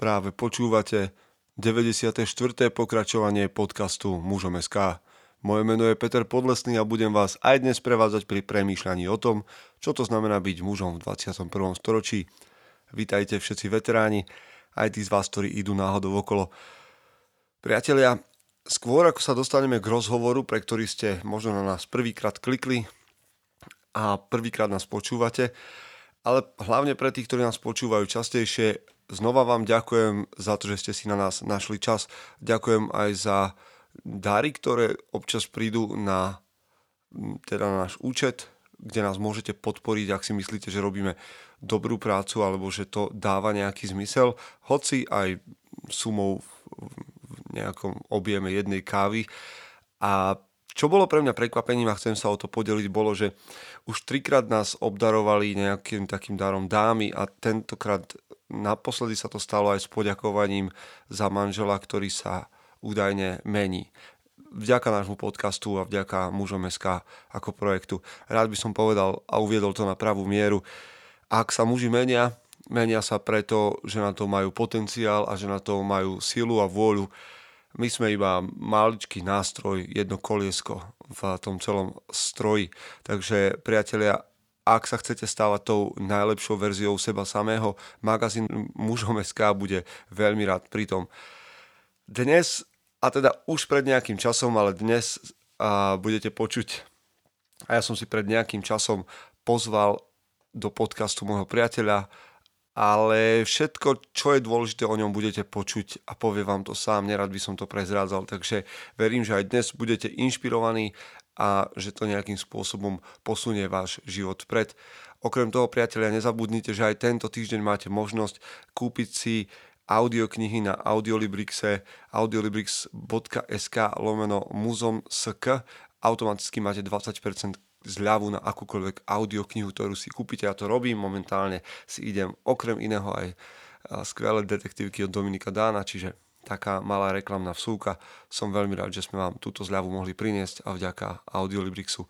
Práve počúvate 94. pokračovanie podcastu Mužom SK. Moje meno je Peter Podlesný a budem vás aj dnes prevádzať pri premýšľaní o tom, čo to znamená byť mužom v 21. storočí. Vítajte všetci veteráni, aj tí z vás, ktorí idú náhodou okolo. Priatelia, skôr ako sa dostaneme k rozhovoru, pre ktorý ste možno na nás prvýkrát klikli a prvýkrát nás počúvate, ale hlavne pre tých, ktorí nás počúvajú častejšie, Znova vám ďakujem za to, že ste si na nás našli čas. Ďakujem aj za dary, ktoré občas prídu na, teda na náš účet, kde nás môžete podporiť, ak si myslíte, že robíme dobrú prácu alebo že to dáva nejaký zmysel, hoci aj sumou v nejakom objeme jednej kávy. A čo bolo pre mňa prekvapením a chcem sa o to podeliť, bolo, že už trikrát nás obdarovali nejakým takým darom dámy a tentokrát Naposledy sa to stalo aj s poďakovaním za manžela, ktorý sa údajne mení. Vďaka nášmu podcastu a vďaka mužom SK ako projektu. Rád by som povedal a uviedol to na pravú mieru. Ak sa muži menia, menia sa preto, že na to majú potenciál a že na to majú silu a vôľu. My sme iba maličký nástroj, jedno koliesko v tom celom stroji. Takže priatelia, ak sa chcete stávať tou najlepšou verziou seba samého, magazín Mužom SK bude veľmi rád pri tom. Dnes, a teda už pred nejakým časom, ale dnes a budete počuť, a ja som si pred nejakým časom pozval do podcastu môjho priateľa, ale všetko, čo je dôležité, o ňom budete počuť a povie vám to sám, nerad by som to prezrádzal, takže verím, že aj dnes budete inšpirovaní a že to nejakým spôsobom posunie váš život vpred. Okrem toho, priatelia, nezabudnite, že aj tento týždeň máte možnosť kúpiť si audioknihy na Audiolibrixe audiolibrix.sk lomeno muzom sk automaticky máte 20% zľavu na akúkoľvek audioknihu, ktorú si kúpite. Ja to robím momentálne, si idem okrem iného aj skvelé detektívky od Dominika Dána, čiže taká malá reklamná vsúka. Som veľmi rád, že sme vám túto zľavu mohli priniesť a vďaka Audiolibrixu.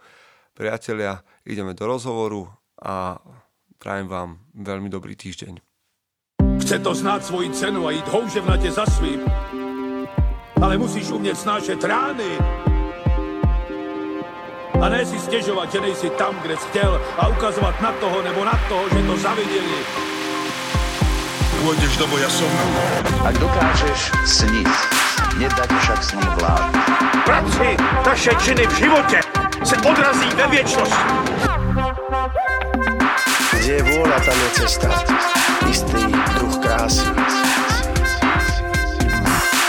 Priatelia, ideme do rozhovoru a prajem vám veľmi dobrý týždeň. Chce to znáť svoji cenu a ísť houževnate za svým. Ale musíš umieť snášať rány. A ne si stežovať, že nejsi tam, kde si chcel a ukazovať na toho nebo na toho, že to zavideli pôjdeš do boja som. Ak dokážeš sniť, nedať však sním vlád. Práci taše činy v živote se odrazí ve viečnosti. Kde je vôľa, tam je cesta. Istý druh krásy.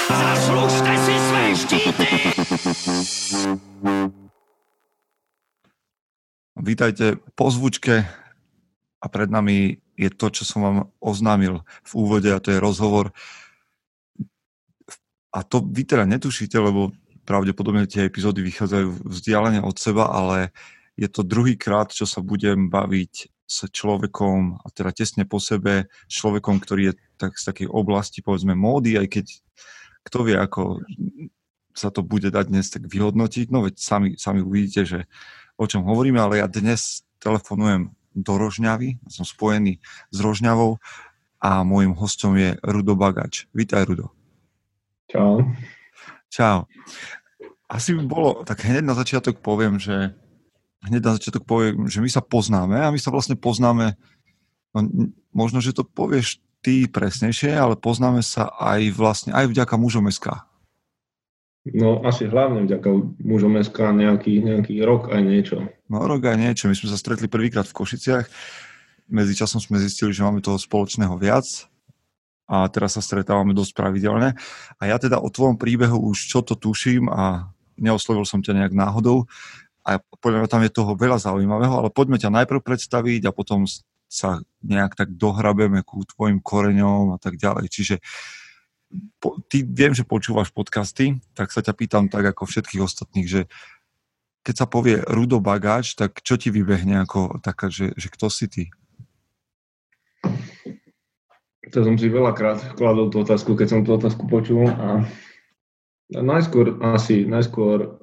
Zaslužte si své štíty! Vítajte po zvučke a pred nami je to, čo som vám oznámil v úvode a to je rozhovor. A to vy teda netušíte, lebo pravdepodobne tie epizódy vychádzajú vzdialene od seba, ale je to druhý krát, čo sa budem baviť s človekom, a teda tesne po sebe, človekom, ktorý je tak z takej oblasti, povedzme, módy, aj keď kto vie, ako sa to bude dať dnes tak vyhodnotiť. No veď sami, sami uvidíte, že o čom hovoríme, ale ja dnes telefonujem do Rožňavy, som spojený s Rožňavou a môjim hostom je Rudo Bagač. Vítaj, Rudo. Čau. Čau. Asi by bolo, tak hneď na začiatok poviem, že hneď na začiatok poviem, že my sa poznáme a my sa vlastne poznáme, no, možno, že to povieš ty presnejšie, ale poznáme sa aj vlastne, aj vďaka mužom SK. No asi hlavne vďaka mužom SK nejaký, nejaký rok aj niečo. No rok aj niečo. My sme sa stretli prvýkrát v Košiciach. Medzi časom sme zistili, že máme toho spoločného viac a teraz sa stretávame dosť pravidelne. A ja teda o tvojom príbehu už čo to tuším a neoslovil som ťa nejak náhodou a podľa mňa tam je toho veľa zaujímavého, ale poďme ťa najprv predstaviť a potom sa nejak tak dohrabeme ku tvojim koreňom a tak ďalej. Čiže po, ty viem, že počúvaš podcasty, tak sa ťa pýtam tak ako všetkých ostatných, že keď sa povie Rudo Bagáč, tak čo ti vybehne ako taká, že, že kto si ty? To som si veľakrát kladol tú otázku, keď som tú otázku počul a najskôr asi, najskôr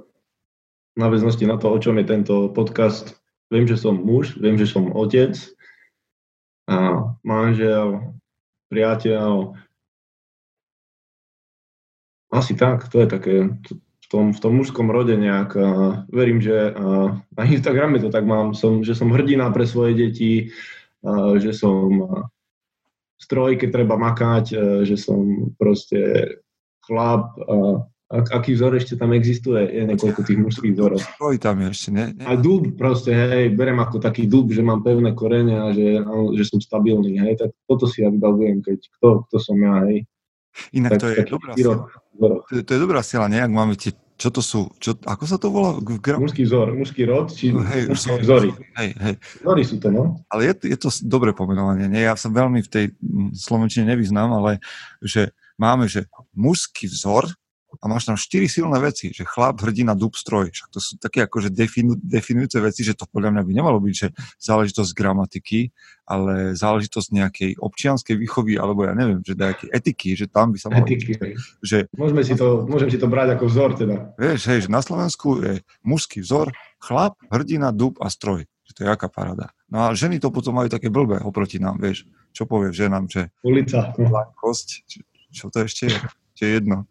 na väznosti na to, o čom je tento podcast. Viem, že som muž, viem, že som otec a manžel, priateľ, Asi tak, to je také, tom, v tom mužskom rode nejak. Uh, verím, že uh, na Instagrame to tak mám, som, že som hrdina pre svoje deti, uh, že som uh, stroj, keď treba makať, uh, že som proste chlap, uh, ak, aký vzor ešte tam existuje, je niekoľko tých mužských vzorov. Stroj tam je ešte, ne? ne? A dub proste, hej, berem ako taký dub, že mám pevné korene a že, že som stabilný, hej, tak toto si ja vybavujem, keď kto, kto som ja, hej. Inak tak, to je dobrá sila. To, to je dobrá sila, nejak máme tie čo to sú, čo, ako sa to volá? Gra... Mužský vzor, mužský rod, či no, hej, mužské vzory. Hej, hej. Vzory sú to, no. Ale je, je to dobré pomenovanie. Nie? Ja sa veľmi v tej slovenčine nevyznám, ale že máme, že mužský vzor a máš tam štyri silné veci, že chlap, hrdina, dub, stroj. Však to sú také akože definu, definujúce veci, že to podľa mňa by nemalo byť, že záležitosť gramatiky, ale záležitosť nejakej občianskej výchovy, alebo ja neviem, že nejakej etiky, že tam by sa malo... Etiky, že, Môžeme si to, môžem si to brať ako vzor teda. Vieš, hej, že na Slovensku je mužský vzor, chlap, hrdina, dub a stroj. Že to je aká parada. No a ženy to potom majú také blbé oproti nám, vieš. Čo povie ženám, že... Ulica. Kosť, čo, čo to ešte je? Čo je jedno.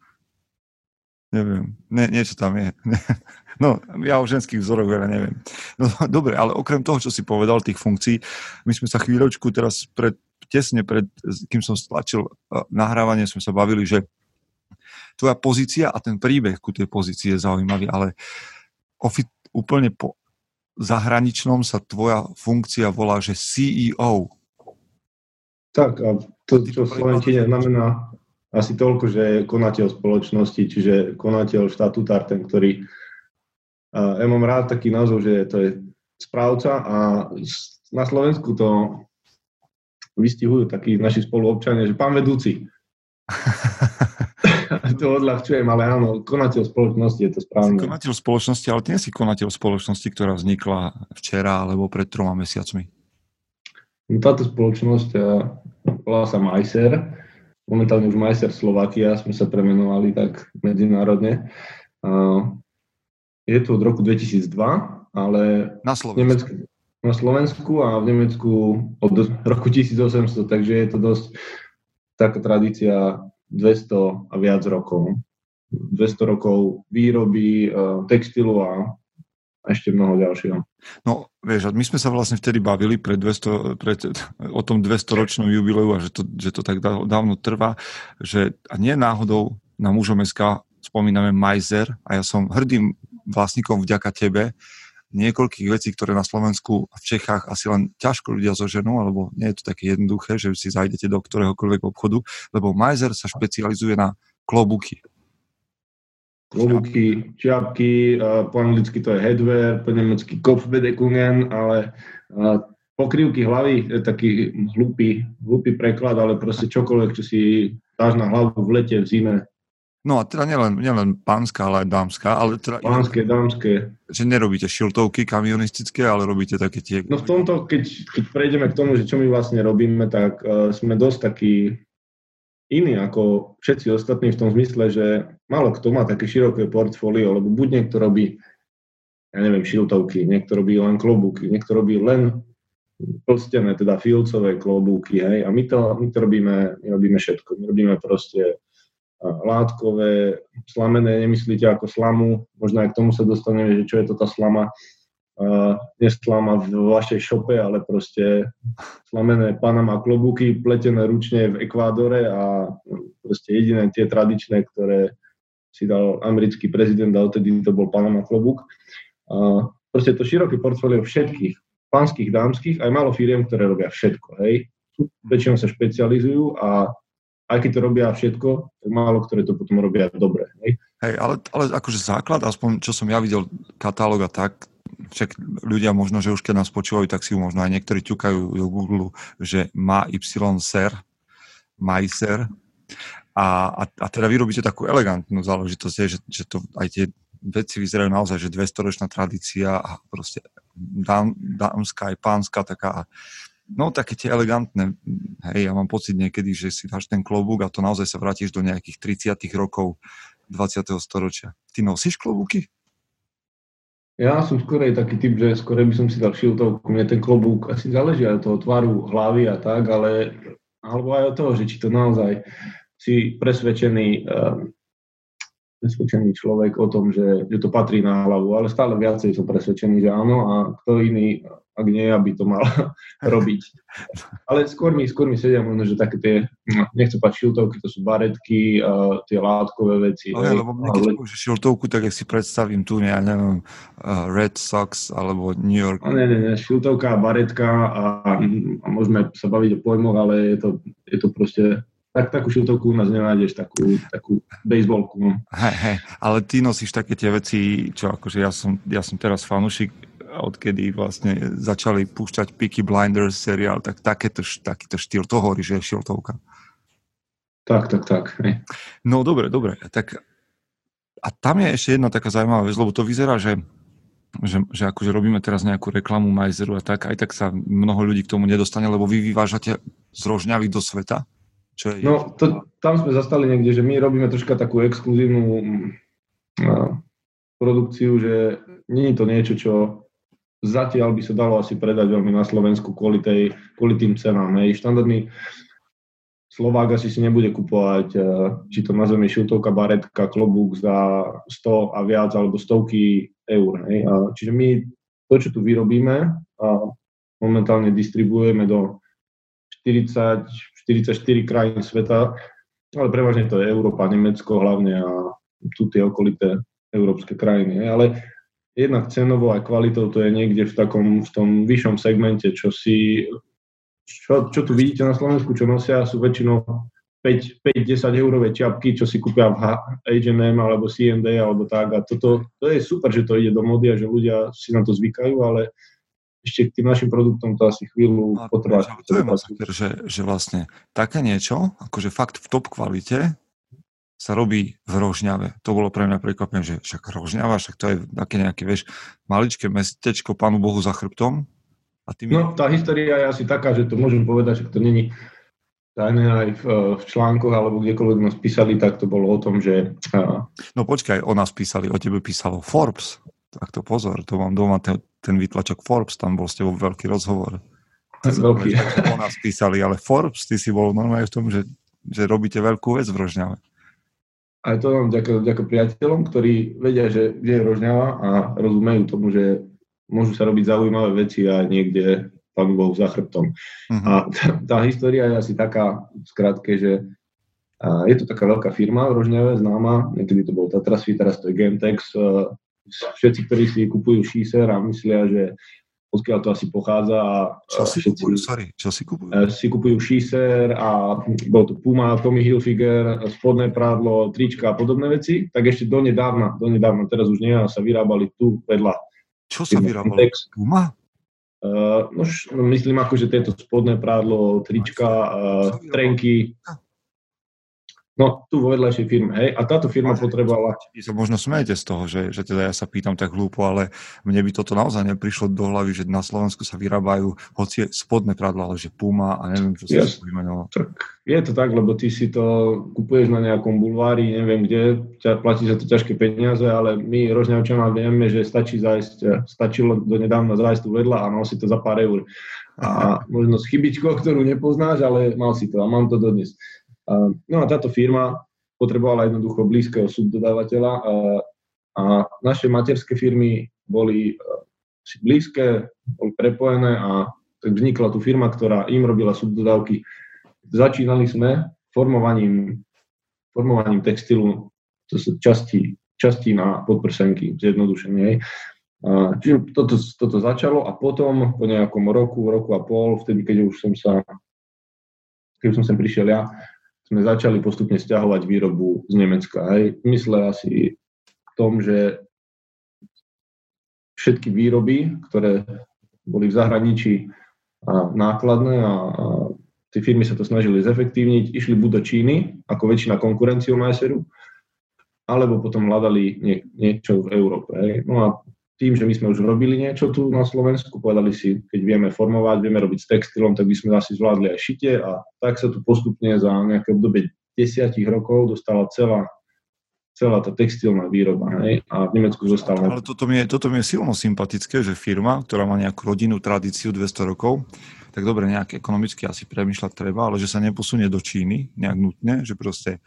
Neviem, ne, niečo tam je. No, ja o ženských vzoroch veľa neviem. No dobre, ale okrem toho, čo si povedal, tých funkcií, my sme sa chvíľočku teraz pred, tesne pred, kým som stlačil nahrávanie, sme sa bavili, že tvoja pozícia a ten príbeh ku tej pozícii je zaujímavý, ale ofi- úplne po zahraničnom sa tvoja funkcia volá, že CEO. Tak, a to, čo v Sloventine znamená asi toľko, že konateľ spoločnosti, čiže konateľ štatutár, ten, ktorý... Ja mám rád taký názov, že to je správca a na Slovensku to vystihujú takí naši spoluobčania, že pán vedúci. to odľahčujem, ale áno, konateľ spoločnosti je to správne. Si konateľ spoločnosti, ale ty nie si konateľ spoločnosti, ktorá vznikla včera alebo pred troma mesiacmi. No, táto spoločnosť volá sa Majser momentálne už majster Slovakia, sme sa premenovali tak medzinárodne. Je to od roku 2002, ale na Slovensku. Nemecku, na Slovensku a v Nemecku od roku 1800, takže je to dosť taká tradícia 200 a viac rokov. 200 rokov výroby, textilu a ešte mnoho ďalšieho. No, vieš, my sme sa vlastne vtedy bavili pred 200, pred, o tom 200-ročnom jubileu a že to, že to tak dávno trvá, že a nie náhodou na mužom SK spomíname Majzer a ja som hrdým vlastníkom vďaka tebe niekoľkých vecí, ktoré na Slovensku a v Čechách asi len ťažko ľudia zoženú, alebo nie je to také jednoduché, že si zajdete do ktoréhokoľvek obchodu, lebo Majzer sa špecializuje na klobuky klobúky, čiapky, po anglicky to je headwear, po nemecky Kopfbedeckungen, ale pokrývky hlavy je taký hlupý, hlupý preklad, ale proste čokoľvek, čo si dáš na hlavu v lete, v zime. No a teda nielen, nielen pánska, ale aj dámska. Ale teda Pánske, dámske. Že nerobíte šiltovky kamionistické, ale robíte také tie... No v tomto, keď, keď prejdeme k tomu, že čo my vlastne robíme, tak uh, sme dosť takí iný ako všetci ostatní v tom zmysle, že málo kto má také široké portfólio, lebo buď niekto robí, ja neviem, šiltovky, niekto robí len klobúky, niekto robí len plstené, teda filcové klobúky, hej, a my to, my to robíme, my robíme všetko. My robíme proste látkové, slamené, nemyslíte ako slamu, možno aj k tomu sa dostaneme, že čo je to tá slama, uh, neslama v vašej šope, ale proste slamené Panama klobúky pletené ručne v Ekvádore a proste jediné tie tradičné, ktoré si dal americký prezident a odtedy to bol Panama klobúk. Uh, proste to široké portfólio všetkých, pánskych, dámskych, aj malo firiem, ktoré robia všetko, hej. Väčšinou sa špecializujú a aj keď to robia všetko, tak málo ktoré to potom robia dobre. Hej, hej ale, ale akože základ, aspoň čo som ja videl katalóg a tak, však ľudia možno, že už keď nás počúvajú, tak si ju možno aj niektorí ťukajú do Google, že má Y ser, majser. A, a, a teda vyrobíte takú elegantnú záležitosť, že, že to aj tie veci vyzerajú naozaj, že 200-ročná tradícia a proste dám, dámska aj pánska taká no také tie elegantné, hej, ja mám pocit niekedy, že si dáš ten klobúk a to naozaj sa vrátiš do nejakých 30 rokov 20. storočia. Ty nosíš klobúky? Ja som skôr aj taký typ, že skôr by som si dal šiltovku, mne ten klobúk asi záleží aj od toho tvaru hlavy a tak, ale alebo aj od toho, že či to naozaj si presvedčený, um, presvedčený človek o tom, že, že to patrí na hlavu, ale stále viacej som presvedčený, že áno a kto iný, ak nie, aby to mal robiť. Ale skôr mi, skôr mi sedia možno, že také tie, hm, nechcem pať šiltovky, to sú baretky, uh, tie látkové veci. No, hej, lebo mne, keď ale... šiltovku, tak ja si predstavím tu, ja neviem, Red Sox alebo New York. No, nie, nie, nie, šiltovka, baretka a, a môžeme sa baviť o pojmoch, ale je to, je to proste tak, takú šiltovku u nás nenájdeš, takú, takú baseballku. No. Hej, hej, ale ty nosíš také tie veci, čo akože ja som, ja som teraz fanúšik, odkedy vlastne začali púšťať Peaky Blinders seriál, tak takéto, takýto štýl, to hovorí, že je šiltovka. Tak, tak, tak. Hej. No dobre, dobre. Tak, a tam je ešte jedna taká zaujímavá vec, lebo to vyzerá, že že, že akože robíme teraz nejakú reklamu Majzeru a tak, aj tak sa mnoho ľudí k tomu nedostane, lebo vy vyvážate z Rožňavy do sveta. Čo je... No, to, tam sme zastali niekde, že my robíme troška takú exkluzívnu uh, produkciu, že nie je to niečo, čo zatiaľ by sa dalo asi predať veľmi na Slovensku kvôli, tej, kvôli tým cenám. Hej. Štandardný Slovák asi si nebude kupovať, uh, či to nazveme šiltovka, baretka, klobúk za 100 a viac, alebo stovky eur. Hej. A, čiže my to, čo tu vyrobíme, a momentálne distribuujeme do 40, 44 krajín sveta, ale prevažne to je Európa, Nemecko hlavne a tu tie okolité európske krajiny. Ale jednak cenovo aj kvalitou to je niekde v takom v tom vyššom segmente, čo si čo, čo tu vidíte na Slovensku, čo nosia, sú väčšinou 5-10 eurové čiapky, čo si kúpia v H&M alebo C&D alebo tak. A toto, to je super, že to ide do mody a že ľudia si na to zvykajú, ale ešte k tým našim produktom to asi chvíľu no, potrvá. To je masaker, že, že vlastne také niečo, akože fakt v top kvalite, sa robí v Rožňave. To bolo pre mňa prekvapenie, že však Rožňava, však to je také nejaké, vieš, maličké mestečko Pánu Bohu za chrbtom. A tým... No, tá história je asi taká, že to môžem povedať, že to není tajné aj v, v článkoch alebo kdekoľvek nás písali, tak to bolo o tom, že... No počkaj, o nás písali, o tebe písalo Forbes. Tak to pozor, to mám doma ten, ten vytlačok Forbes, tam bol s tebou veľký rozhovor. Veľký. O nás písali, ale Forbes, ty si bol normálne v tom, že, že robíte veľkú vec v Rožňave. A to mám ďakujem, ďakujem priateľom, ktorí vedia, že kde je Rožňava a rozumejú tomu, že môžu sa robiť zaujímavé veci aj niekde Pánu Bohu za chrbtom. Uh-huh. A tá, tá história je asi taká, skrátke, že a je to taká veľká firma v Rožňave, známa, niekedy to bol Tatrasfi, teraz to je Gentex. Všetci, ktorí si kupujú šíser a myslia, že odkiaľ to asi pochádza. A čo si všetci, kupujú, sorry, čo si kupujú? E, si kupujú šíser a bol to Puma, Tommy Hilfiger, spodné prádlo, trička a podobné veci, tak ešte donedávna, donedávna, teraz už nie, sa vyrábali tu vedľa. Čo sa vyrábalo? Puma? Uh, no, myslím ako, že tieto spodné prádlo, trička, uh, trenky, No, tu vo vedľajšej firme, hej. A táto firma potrebovala... Vy sa možno smejete z toho, že, že teda ja sa pýtam tak hlúpo, ale mne by toto naozaj neprišlo do hlavy, že na Slovensku sa vyrábajú hoci spodné prádla, ale že Puma a neviem, čo sa yes. vymenoval. Tak je to tak, lebo ty si to kupuješ na nejakom bulvári, neviem kde, ťa, platí za to ťažké peniaze, ale my rožňavčaná vieme, že stačí zajsť, stačilo do nedávna zajsť tu vedľa a mal si to za pár eur. A možno s chybičkou, ktorú nepoznáš, ale mal si to a mám to dodnes. No a táto firma potrebovala jednoducho blízkeho subdodávateľa a, a naše materské firmy boli e, si blízke, boli prepojené a tak vznikla tu firma, ktorá im robila subdodávky. Začínali sme formovaním, formovaním textilu, to sú časti, časti na podprsenky, zjednodušenie. Čiže toto, toto začalo a potom po nejakom roku, roku a pol, vtedy, keď už som sa, keď už som sem prišiel ja, sme začali postupne stiahovať výrobu z Nemecka. Hej. Mysle asi v tom, že všetky výroby, ktoré boli v zahraničí a nákladné a, a tie firmy sa to snažili zefektívniť, išli buď do Číny, ako väčšina konkurenciou Majseru, alebo potom hľadali nie, niečo v Európe. Hej. No a tým, že my sme už robili niečo tu na Slovensku, povedali si, keď vieme formovať, vieme robiť s textilom, tak by sme asi zvládli aj šitie a tak sa tu postupne za nejaké obdobie desiatich rokov dostala celá, celá tá textilná výroba. Hej? A v Nemecku zostala... Ale toto mi, je, toto mi je silno sympatické, že firma, ktorá má nejakú rodinnú tradíciu 200 rokov, tak dobre, nejak ekonomicky asi premyšľať treba, ale že sa neposunie do Číny nejak nutne, že proste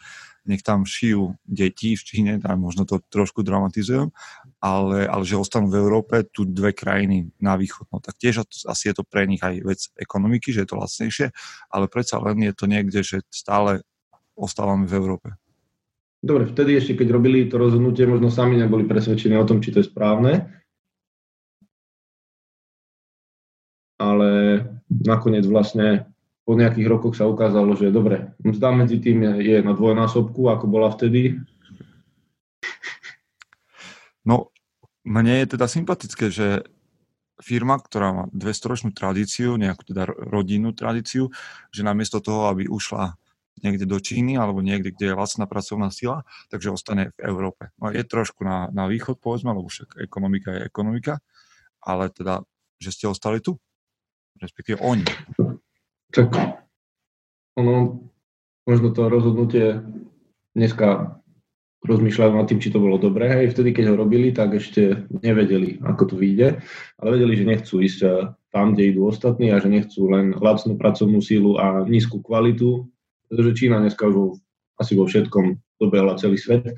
nech tam šijú deti v Číne, tam možno to trošku dramatizujem, ale, ale že ostanú v Európe, tu dve krajiny na východ. No tak tiež asi je to pre nich aj vec ekonomiky, že je to lacnejšie, ale predsa len je to niekde, že stále ostávame v Európe. Dobre, vtedy ešte, keď robili to rozhodnutie, možno sami neboli presvedčení o tom, či to je správne, ale nakoniec vlastne po nejakých rokoch sa ukázalo, že dobre, mzda medzi tým je na dvojnásobku, ako bola vtedy. No, mne je teda sympatické, že firma, ktorá má 200-ročnú tradíciu, nejakú teda rodinnú tradíciu, že namiesto toho, aby ušla niekde do Číny alebo niekde, kde je lacná pracovná sila, takže ostane v Európe. No je trošku na, na východ, povedzme, lebo však ekonomika je ekonomika, ale teda, že ste ostali tu respektíve oni. Tak ono, možno to rozhodnutie dneska rozmýšľajú nad tým, či to bolo dobré. Hej, vtedy, keď ho robili, tak ešte nevedeli, ako to vyjde, ale vedeli, že nechcú ísť eh, tam, kde idú ostatní a že nechcú len lacnú pracovnú sílu a nízku kvalitu, pretože Čína dneska už asi vo všetkom dobehla celý svet.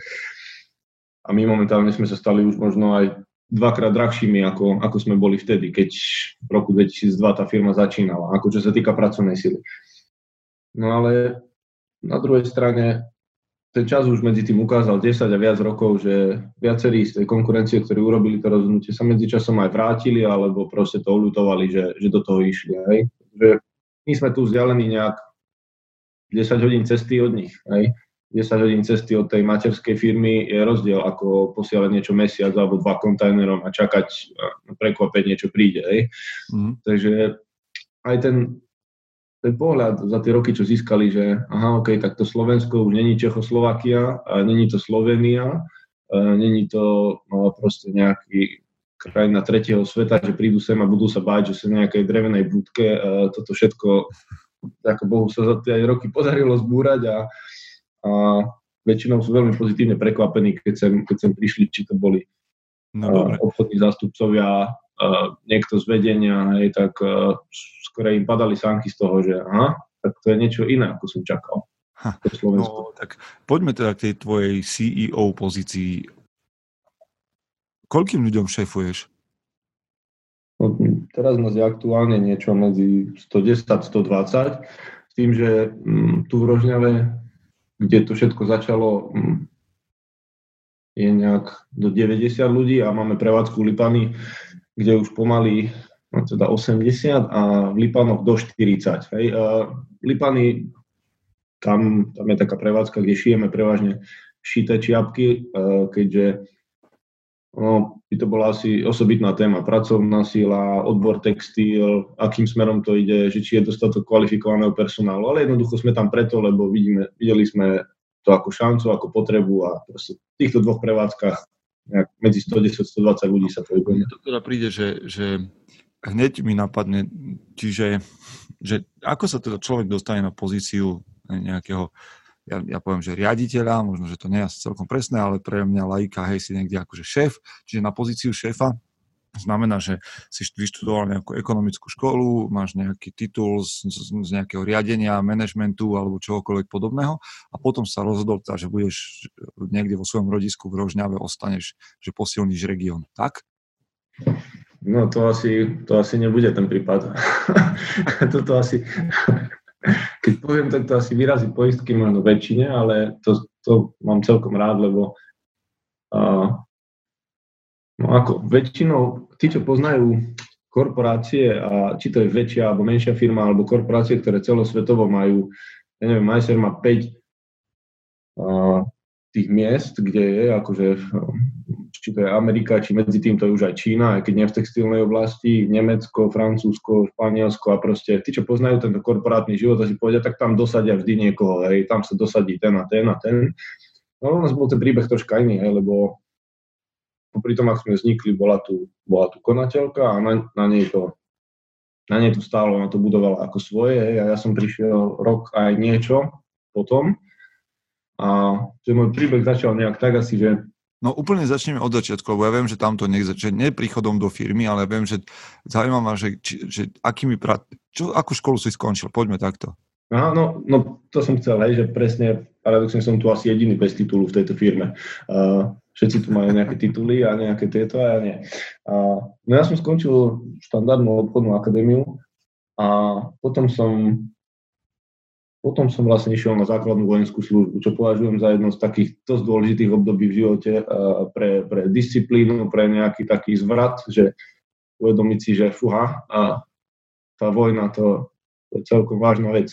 A my momentálne sme sa stali už možno aj dvakrát drahšími, ako, ako sme boli vtedy, keď v roku 2002 tá firma začínala, ako čo sa týka pracovnej sily. No ale na druhej strane ten čas už medzi tým ukázal 10 a viac rokov, že viacerí z tej konkurencie, ktorí urobili to rozhodnutie, sa medzi časom aj vrátili, alebo proste to olutovali, že, že do toho išli. Hej. Že my sme tu vzdialení nejak 10 hodín cesty od nich. Hej. 10 hodín cesty od tej materskej firmy je rozdiel ako posielať niečo mesiac alebo dva kontajnerom a čakať na prekvapenie, niečo príde. Hej. Mm. Takže aj ten, ten pohľad za tie roky, čo získali, že aha, ok, tak to Slovensko už není Čechoslovakia, a není to Slovenia, není to no, proste nejaký krajina tretieho sveta, že prídu sem a budú sa báť, že sa nejakej drevenej budke toto všetko, ako Bohu sa za tie roky podarilo zbúrať a a väčšinou sú veľmi pozitívne prekvapení, keď sem, keď sem prišli, či to boli no, uh, obchodní zástupcovia, niekto z vedenia, hej, tak skoro im padali sánky z toho, že aha, tak to je niečo iné, ako som čakal. Ha, no, tak poďme teda k tej tvojej CEO pozícii. Koľkým ľuďom šéfuješ? No, teraz nás je aktuálne niečo medzi 110-120, s tým, že m, mm, tu v Rožňave kde to všetko začalo, hm, je nejak do 90 ľudí a máme prevádzku Lipany, kde už pomaly teda 80 a v Lipanoch do 40. Hej. Lipany, tam, tam je taká prevádzka, kde šijeme prevažne šité čiapky, keďže No, by to bola asi osobitná téma. Pracovná síla, odbor textil, akým smerom to ide, že či je dostatok kvalifikovaného personálu. Ale jednoducho sme tam preto, lebo vidíme, videli sme to ako šancu, ako potrebu a proste v týchto dvoch prevádzkach nejak medzi 110-120 ľudí sa pohybujeme. To teda príde, že, že hneď mi napadne, čiže že ako sa teda človek dostane na pozíciu nejakého ja, ja poviem, že riaditeľa, možno, že to nie je celkom presné, ale pre mňa laika, hej, si niekde akože šéf, čiže na pozíciu šéfa znamená, že si vyštudoval nejakú ekonomickú školu, máš nejaký titul z, z, z nejakého riadenia, manažmentu alebo čohokoľvek podobného a potom sa rozhodol, že budeš niekde vo svojom rodisku v Rožňave ostaneš, že posilníš región. Tak? No to asi, to asi nebude ten prípad. Toto asi keď poviem, tak to asi vyrazí poistky možno väčšine, ale to, to mám celkom rád, lebo uh, no ako väčšinou, tí, čo poznajú korporácie, a či to je väčšia alebo menšia firma, alebo korporácie, ktoré celosvetovo majú, ja neviem, Majser má 5 uh, tých miest, kde je akože či to je Amerika, či medzi tým to je už aj Čína, aj keď nie v textilnej oblasti, Nemecko, Francúzsko, Španielsko a proste tí, čo poznajú tento korporátny život a si povedia, tak tam dosadia vždy niekoho, hej, tam sa dosadí ten a ten a ten. No u nás bol ten príbeh troška iný, hej, lebo popri tom, ako sme vznikli, bola tu, bola tu konateľka a na, na nej to na nej to stálo, ona to budovala ako svoje hej, a ja som prišiel rok aj niečo potom a že môj príbeh začal nejak tak asi, že No úplne začneme od začiatku, lebo ja viem, že tamto nech, že nie príchodom do firmy, ale viem, že zaujímavá, že, či, že akými pra... Čo, akú školu si skončil? Poďme takto. Aha, no, no to som chcel, hej, že presne, paradoxne som tu asi jediný bez titulu v tejto firme. Uh, všetci tu majú nejaké tituly a nejaké tieto a ja nie. Uh, no ja som skončil štandardnú obchodnú akadémiu a potom som potom som vlastne išiel na základnú vojenskú službu, čo považujem za jedno z takých dosť dôležitých období v živote pre, pre disciplínu, pre nejaký taký zvrat, že uvedomiť si, že fuha, a tá vojna to, je celkom vážna vec.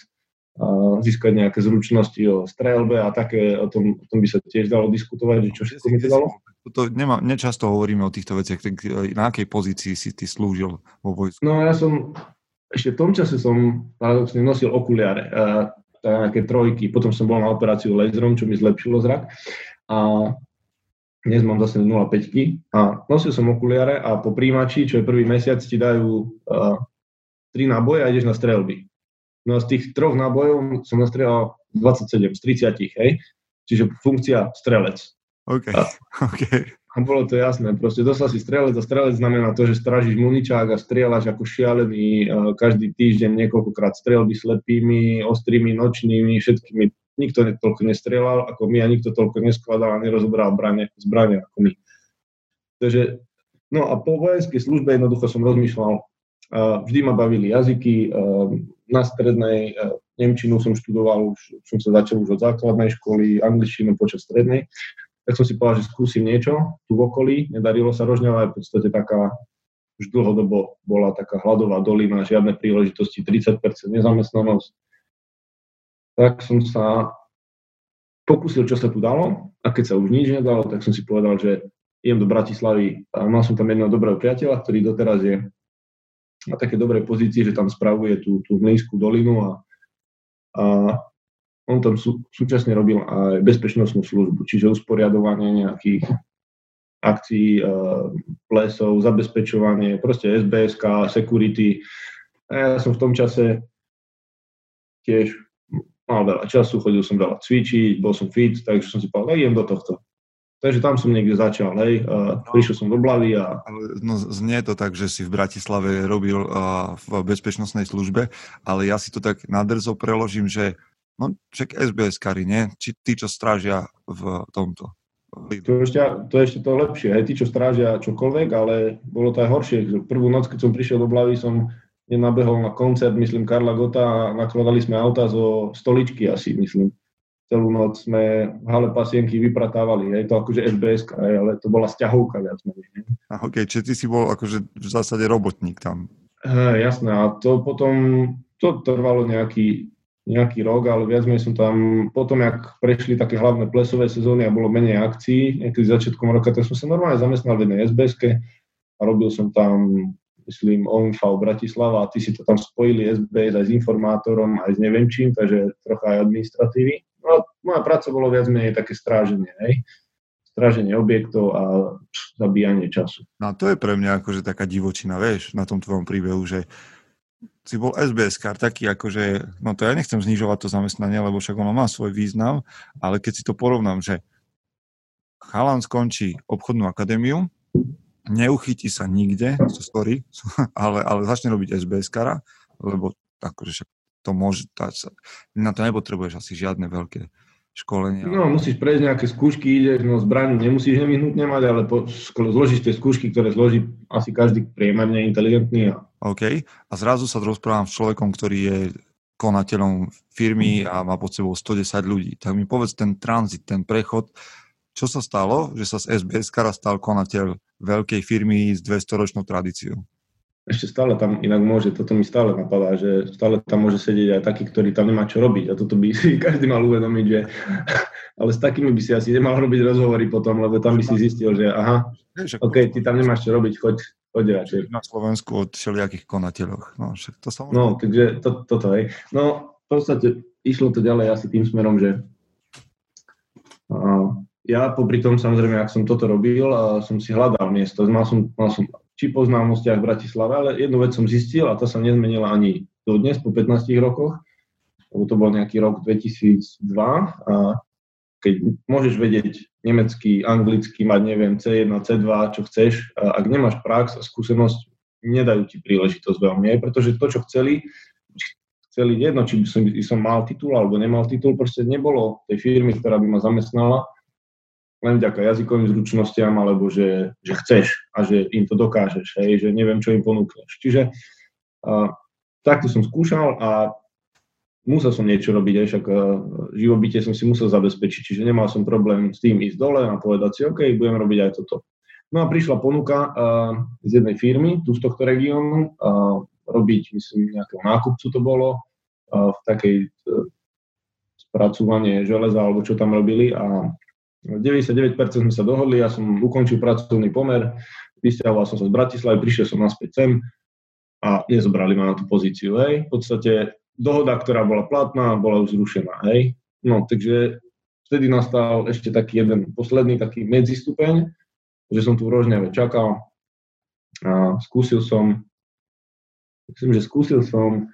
A získať nejaké zručnosti o strelbe a také, o tom, o tom by sa tiež dalo diskutovať, že čo všetko mi to dalo. To nemá, nečasto hovoríme o týchto veciach, tak na akej pozícii si ty slúžil vo vojsku? No ja som ešte v tom čase som paradoxne nosil okuliare, nejaké trojky, potom som bol na operáciu laserom, čo mi zlepšilo zrak a dnes mám zase 0,5 a nosil som okuliare a po príjimači, čo je prvý mesiac, ti dajú uh, 3 náboje a ideš na strelby. No a z tých troch nábojov som nastrelal 27 z 30, hej? Čiže funkcia strelec. OK, a, OK. A bolo to jasné, proste dostal si strelec a strelec znamená to, že strážiš muničák a strieľaš ako šialený uh, každý týždeň niekoľkokrát strelby slepými, ostrými, nočnými, všetkými. Nikto toľko nestrieľal ako my a nikto toľko neskladal a nerozobral brane, zbranie ako my. Takže, no a po vojenskej službe jednoducho som rozmýšľal, uh, vždy ma bavili jazyky, uh, na strednej Nemčinu som študoval, už som sa začal už od základnej školy, angličtinu počas strednej tak som si povedal, že skúsim niečo tu v okolí. Nedarilo sa Rožňava, je v podstate taká, už dlhodobo bola taká hladová dolina, žiadne príležitosti, 30% nezamestnanosť. Tak som sa pokúsil, čo sa tu dalo a keď sa už nič nedalo, tak som si povedal, že idem do Bratislavy a mal som tam jedného dobrého priateľa, ktorý doteraz je na také dobrej pozícii, že tam spravuje tú, tú Mlínskú dolinu a, a on tam sú, súčasne robil aj bezpečnostnú službu, čiže usporiadovanie nejakých akcií, uh, plesov, zabezpečovanie, proste SBSK, security. A ja som v tom čase tiež mal veľa času, chodil som veľa cvičiť, bol som fit, takže som si povedal, idem do tohto. Takže tam som niekde začal, hej, uh, prišiel som do Blavy a... No, znie to tak, že si v Bratislave robil uh, v bezpečnostnej službe, ale ja si to tak nadrzo preložím, že No, však SBS kary, nie? Či tí, čo strážia v tomto. To ešte, to je ešte to lepšie, aj tí, čo strážia čokoľvek, ale bolo to aj horšie. Prvú noc, keď som prišiel do Blavy, som nenabehol na koncert, myslím, Karla Gota a nakladali sme auta zo stoličky asi, myslím. Celú noc sme v hale pasienky vypratávali, je to akože SBS, ale to bola sťahovka viac menej. A ok, čiže ty si bol akože v zásade robotník tam. He, jasné, a to potom, to trvalo nejaký nejaký rok, ale viac menej som tam, potom, jak prešli také hlavné plesové sezóny a bolo menej akcií, niekedy začiatkom roka, tak som sa normálne zamestnal v jednej sbs a robil som tam, myslím, OMV Bratislava a ty si to tam spojili SBS aj s informátorom, aj s neviem čím, takže trocha aj administratívy. No a moja práca bolo viac menej také stráženie, hej stráženie objektov a zabíjanie času. No a to je pre mňa akože taká divočina, vieš, na tom tvojom príbehu, že si bol SBS kar taký akože, no to ja nechcem znižovať to zamestnanie, lebo však ono má svoj význam, ale keď si to porovnám, že chalan skončí obchodnú akadémiu, neuchytí sa nikde, sorry, ale, ale začne robiť SBS kara, lebo akože však to môže, tá, na to nepotrebuješ asi žiadne veľké školenie. No, musíš prejsť nejaké skúšky, ideš, no zbraň nemusíš nevyhnutne mať, ale po, zložíš tie skúšky, ktoré zloží asi každý priemerne inteligentný a OK. A zrazu sa rozprávam s človekom, ktorý je konateľom firmy a má pod sebou 110 ľudí. Tak mi povedz ten tranzit, ten prechod, čo sa stalo, že sa z SBS kara stal konateľ veľkej firmy s 200-ročnou tradíciou? Ešte stále tam inak môže, toto mi stále napadá, že stále tam môže sedieť aj taký, ktorý tam nemá čo robiť a toto by si každý mal uvedomiť, že ale s takými by si asi nemal robiť rozhovory potom, lebo tam by si zistil, že aha, OK, ty tam nemáš čo robiť, choď, choď radšej. Na Slovensku od všelijakých konateľoch. No, však to sa no takže to, toto, hej. No, v podstate išlo to ďalej asi tým smerom, že ja popri tom samozrejme, ak som toto robil, som si hľadal miesto. Mal som, mal som či po známostiach v Bratislave, ale jednu vec som zistil a to sa nezmenila ani dodnes po 15 rokoch, lebo to bol nejaký rok 2002 a keď môžeš vedieť nemecky, anglicky, mať neviem C1, C2, čo chceš, a ak nemáš prax a skúsenosť, nedajú ti príležitosť veľmi, aj pretože to, čo chceli, chceli jedno, či som, som mal titul alebo nemal titul, proste nebolo tej firmy, ktorá by ma zamestnala, len vďaka jazykovým zručnostiam, alebo že, že chceš a že im to dokážeš, hej, že neviem, čo im ponúkneš. Čiže a, takto som skúšal a musel som niečo robiť, aj však živobytie som si musel zabezpečiť, čiže nemal som problém s tým ísť dole a povedať si, OK, budem robiť aj toto. No a prišla ponuka uh, z jednej firmy, tu z tohto regiónu, uh, robiť, myslím, nejakého nákupcu to bolo, uh, v takej uh, spracovanie železa, alebo čo tam robili a 99% sme sa dohodli, ja som ukončil pracovný pomer, vysťahoval som sa z Bratislavy, prišiel som naspäť sem a nezobrali ma na tú pozíciu. Hej. V podstate dohoda, ktorá bola platná, bola už zrušená. Hej. No, takže vtedy nastal ešte taký jeden posledný taký medzistupeň, že som tu v Rožňave čakal a skúsil som, myslím, že skúsil som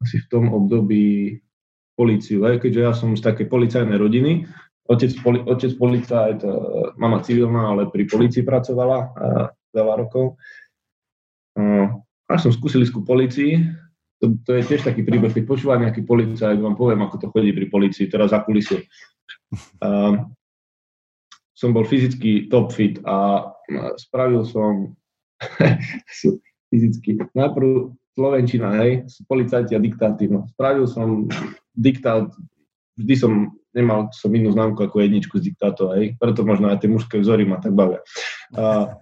asi v tom období políciu, hej, keďže ja som z takej policajnej rodiny, Otec, poli, otec policajt, e, mama civilná, ale pri policii pracovala uh, veľa rokov. Uh, až som skúsil ísť ku policii, to, to je tiež taký príbeh, keď počúva nejaký policajt, vám poviem, ako to chodí pri policii, teraz za kulisie. Som bol fyzicky top fit a spravil som fyzicky, najprv Slovenčina, hej, policajti a diktáty, no. Spravil som diktát, vždy som nemal som inú známku ako jedničku z diktátov, aj preto možno aj tie mužské vzory ma tak bavia. A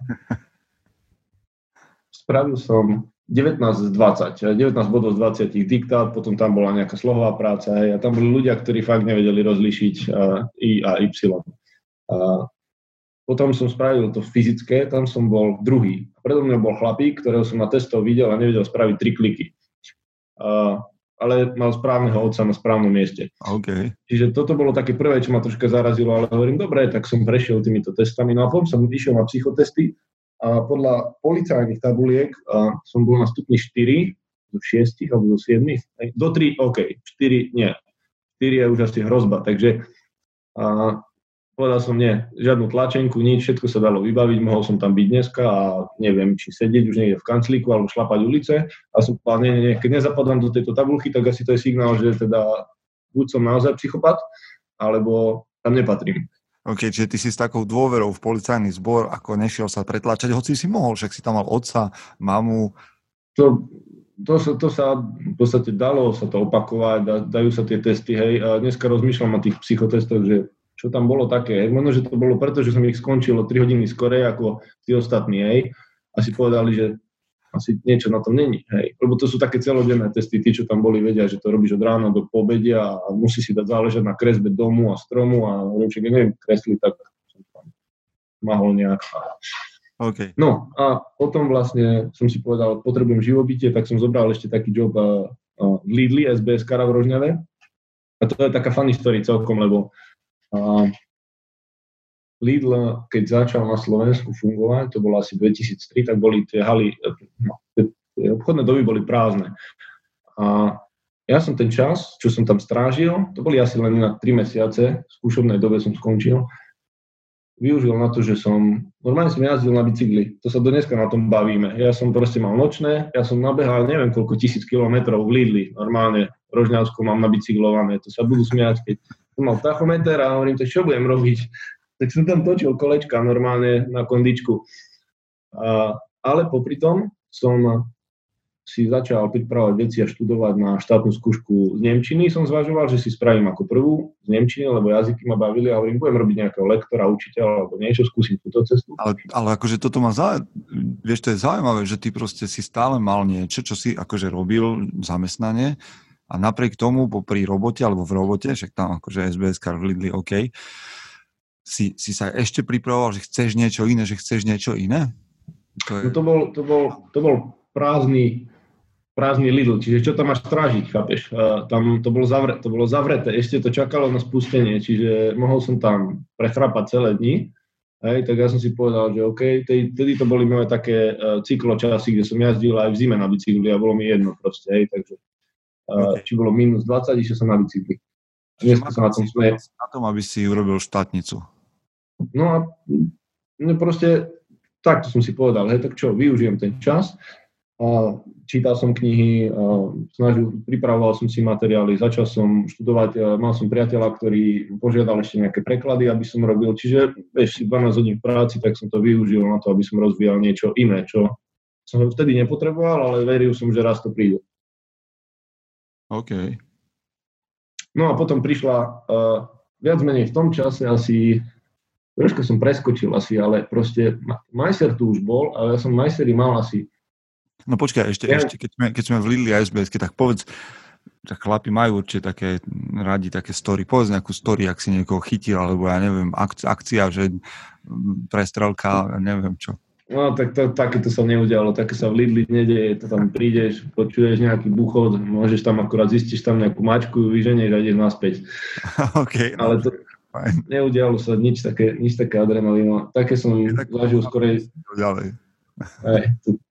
spravil som 19 z 20, 19 bodov z 20 diktát, potom tam bola nejaká slohová práca hej, a tam boli ľudia, ktorí fakt nevedeli rozlíšiť uh, I a Y. A potom som spravil to fyzické, tam som bol druhý. Predo mňa bol chlapík, ktorého som na testov videl a nevedel spraviť tri kliky. Uh, ale mal správneho otca na správnom mieste. Okay. Čiže toto bolo také prvé, čo ma troška zarazilo, ale hovorím, dobre, tak som prešiel týmito testami. No a potom som išiel na psychotesty a podľa policajných tabuliek a som bol na stupni 4, zo 6 alebo zo 7, do 3, OK, 4 nie. 4 je už asi hrozba, takže a Povedal som nie, žiadnu tlačenku, nič, všetko sa dalo vybaviť, mohol som tam byť dneska a neviem, či sedieť už niekde v kanclíku alebo šlapať ulice. A som povedal, nie, nie, nie, keď nezapadám do tejto tabulky, tak asi to je signál, že teda buď som naozaj psychopat, alebo tam nepatrím. OK, čiže ty si s takou dôverou v policajný zbor, ako nešiel sa pretlačať, hoci si mohol, však si tam mal otca, mamu. To, to, sa, to sa v podstate dalo sa to opakovať, dajú sa tie testy, hej. A dneska rozmýšľam o tých psychotestoch, že čo tam bolo také. Možno, že to bolo preto, že som ich skončil o 3 hodiny skorej ako tí ostatní, hej. A si povedali, že asi niečo na tom není, hej. Lebo to sú také celodenné testy, tí, čo tam boli, vedia, že to robíš od rána do pobedia a musí si dať záležať na kresbe domu a stromu a neviem, neviem kresli, tak som tam mahol nejak. Okay. No a potom vlastne som si povedal, potrebujem živobytie, tak som zobral ešte taký job v Lidli, SBS Kara v Rožňave. A to je taká funny story celkom, lebo Lidl, keď začal na Slovensku fungovať, to bolo asi 2003, tak boli tie haly, no, tie obchodné doby boli prázdne. A ja som ten čas, čo som tam strážil, to boli asi len na 3 mesiace, v skúšobnej dobe som skončil, využil na to, že som, normálne som jazdil na bicykli, to sa dneska na tom bavíme. Ja som proste mal nočné, ja som nabehal neviem koľko tisíc kilometrov v Lidli, normálne v Rožňavsku mám nabicyklované, to sa budú smiať, keď som mal tachometer a hovorím, to čo budem robiť? Tak som tam točil kolečka normálne na kondičku. A, ale popri tom som si začal pripravovať veci a študovať na štátnu skúšku z Nemčiny. Som zvažoval, že si spravím ako prvú z Nemčiny, lebo jazyky ma bavili a hovorím, budem robiť nejakého lektora, učiteľa alebo niečo, skúsim túto cestu. Ale, ale akože toto ma zaujímavé, vieš, to je zaujímavé, že ty proste si stále mal niečo, čo si akože robil zamestnanie a napriek tomu popri robote alebo v robote, však tam akože SBS v Lidli, OK, si, si sa ešte pripravoval, že chceš niečo iné, že chceš niečo iné? To, je... no to, bol, to, bol, to bol prázdny, prázdny Lidl, čiže čo tam máš strážiť, chápeš? Uh, tam to bolo, zavre, to bolo zavreté, ešte to čakalo na spustenie, čiže mohol som tam prechrapať celé dni, hej, tak ja som si povedal, že OK, tedy to boli moje také uh, cykločasy, kde som jazdil aj v zime na bicykli a bolo mi jedno proste, hej, takže okay. či bolo minus 20, išiel som na bicykli. Dneska sa na tom smeje. Na tom, aby si urobil štátnicu. No a no proste takto som si povedal, hej, tak čo, využijem ten čas. A čítal som knihy, a snažil, pripravoval som si materiály, začal som študovať, a mal som priateľa, ktorý požiadal ešte nejaké preklady, aby som robil, čiže ešte 12 hodín v práci, tak som to využil na to, aby som rozvíjal niečo iné, čo som vtedy nepotreboval, ale veril som, že raz to príde. OK. No a potom prišla uh, viac menej v tom čase asi troška som preskočil asi, ale proste Majser tu už bol, ale ja som Majseri mal asi No počkaj, ešte, ja... ešte keď, sme, keď sme v Lidli a SBS, tak povedz, tak chlapi majú určite také, radi také story, povedz nejakú story, ak si niekoho chytil, alebo ja neviem, ak, akcia, že prestrelka, neviem čo. No, tak to, takéto sa neudialo, také sa v Lidli nedieje, to tam prídeš, počuješ nejaký buchod, môžeš tam akurát zistíš tam nejakú mačku, vyženieš a ideš naspäť. okay, Ale to, fajn. neudialo sa nič také, nič také adrenalíno. Také som tak, zažil skorej... Ďalej. Hej,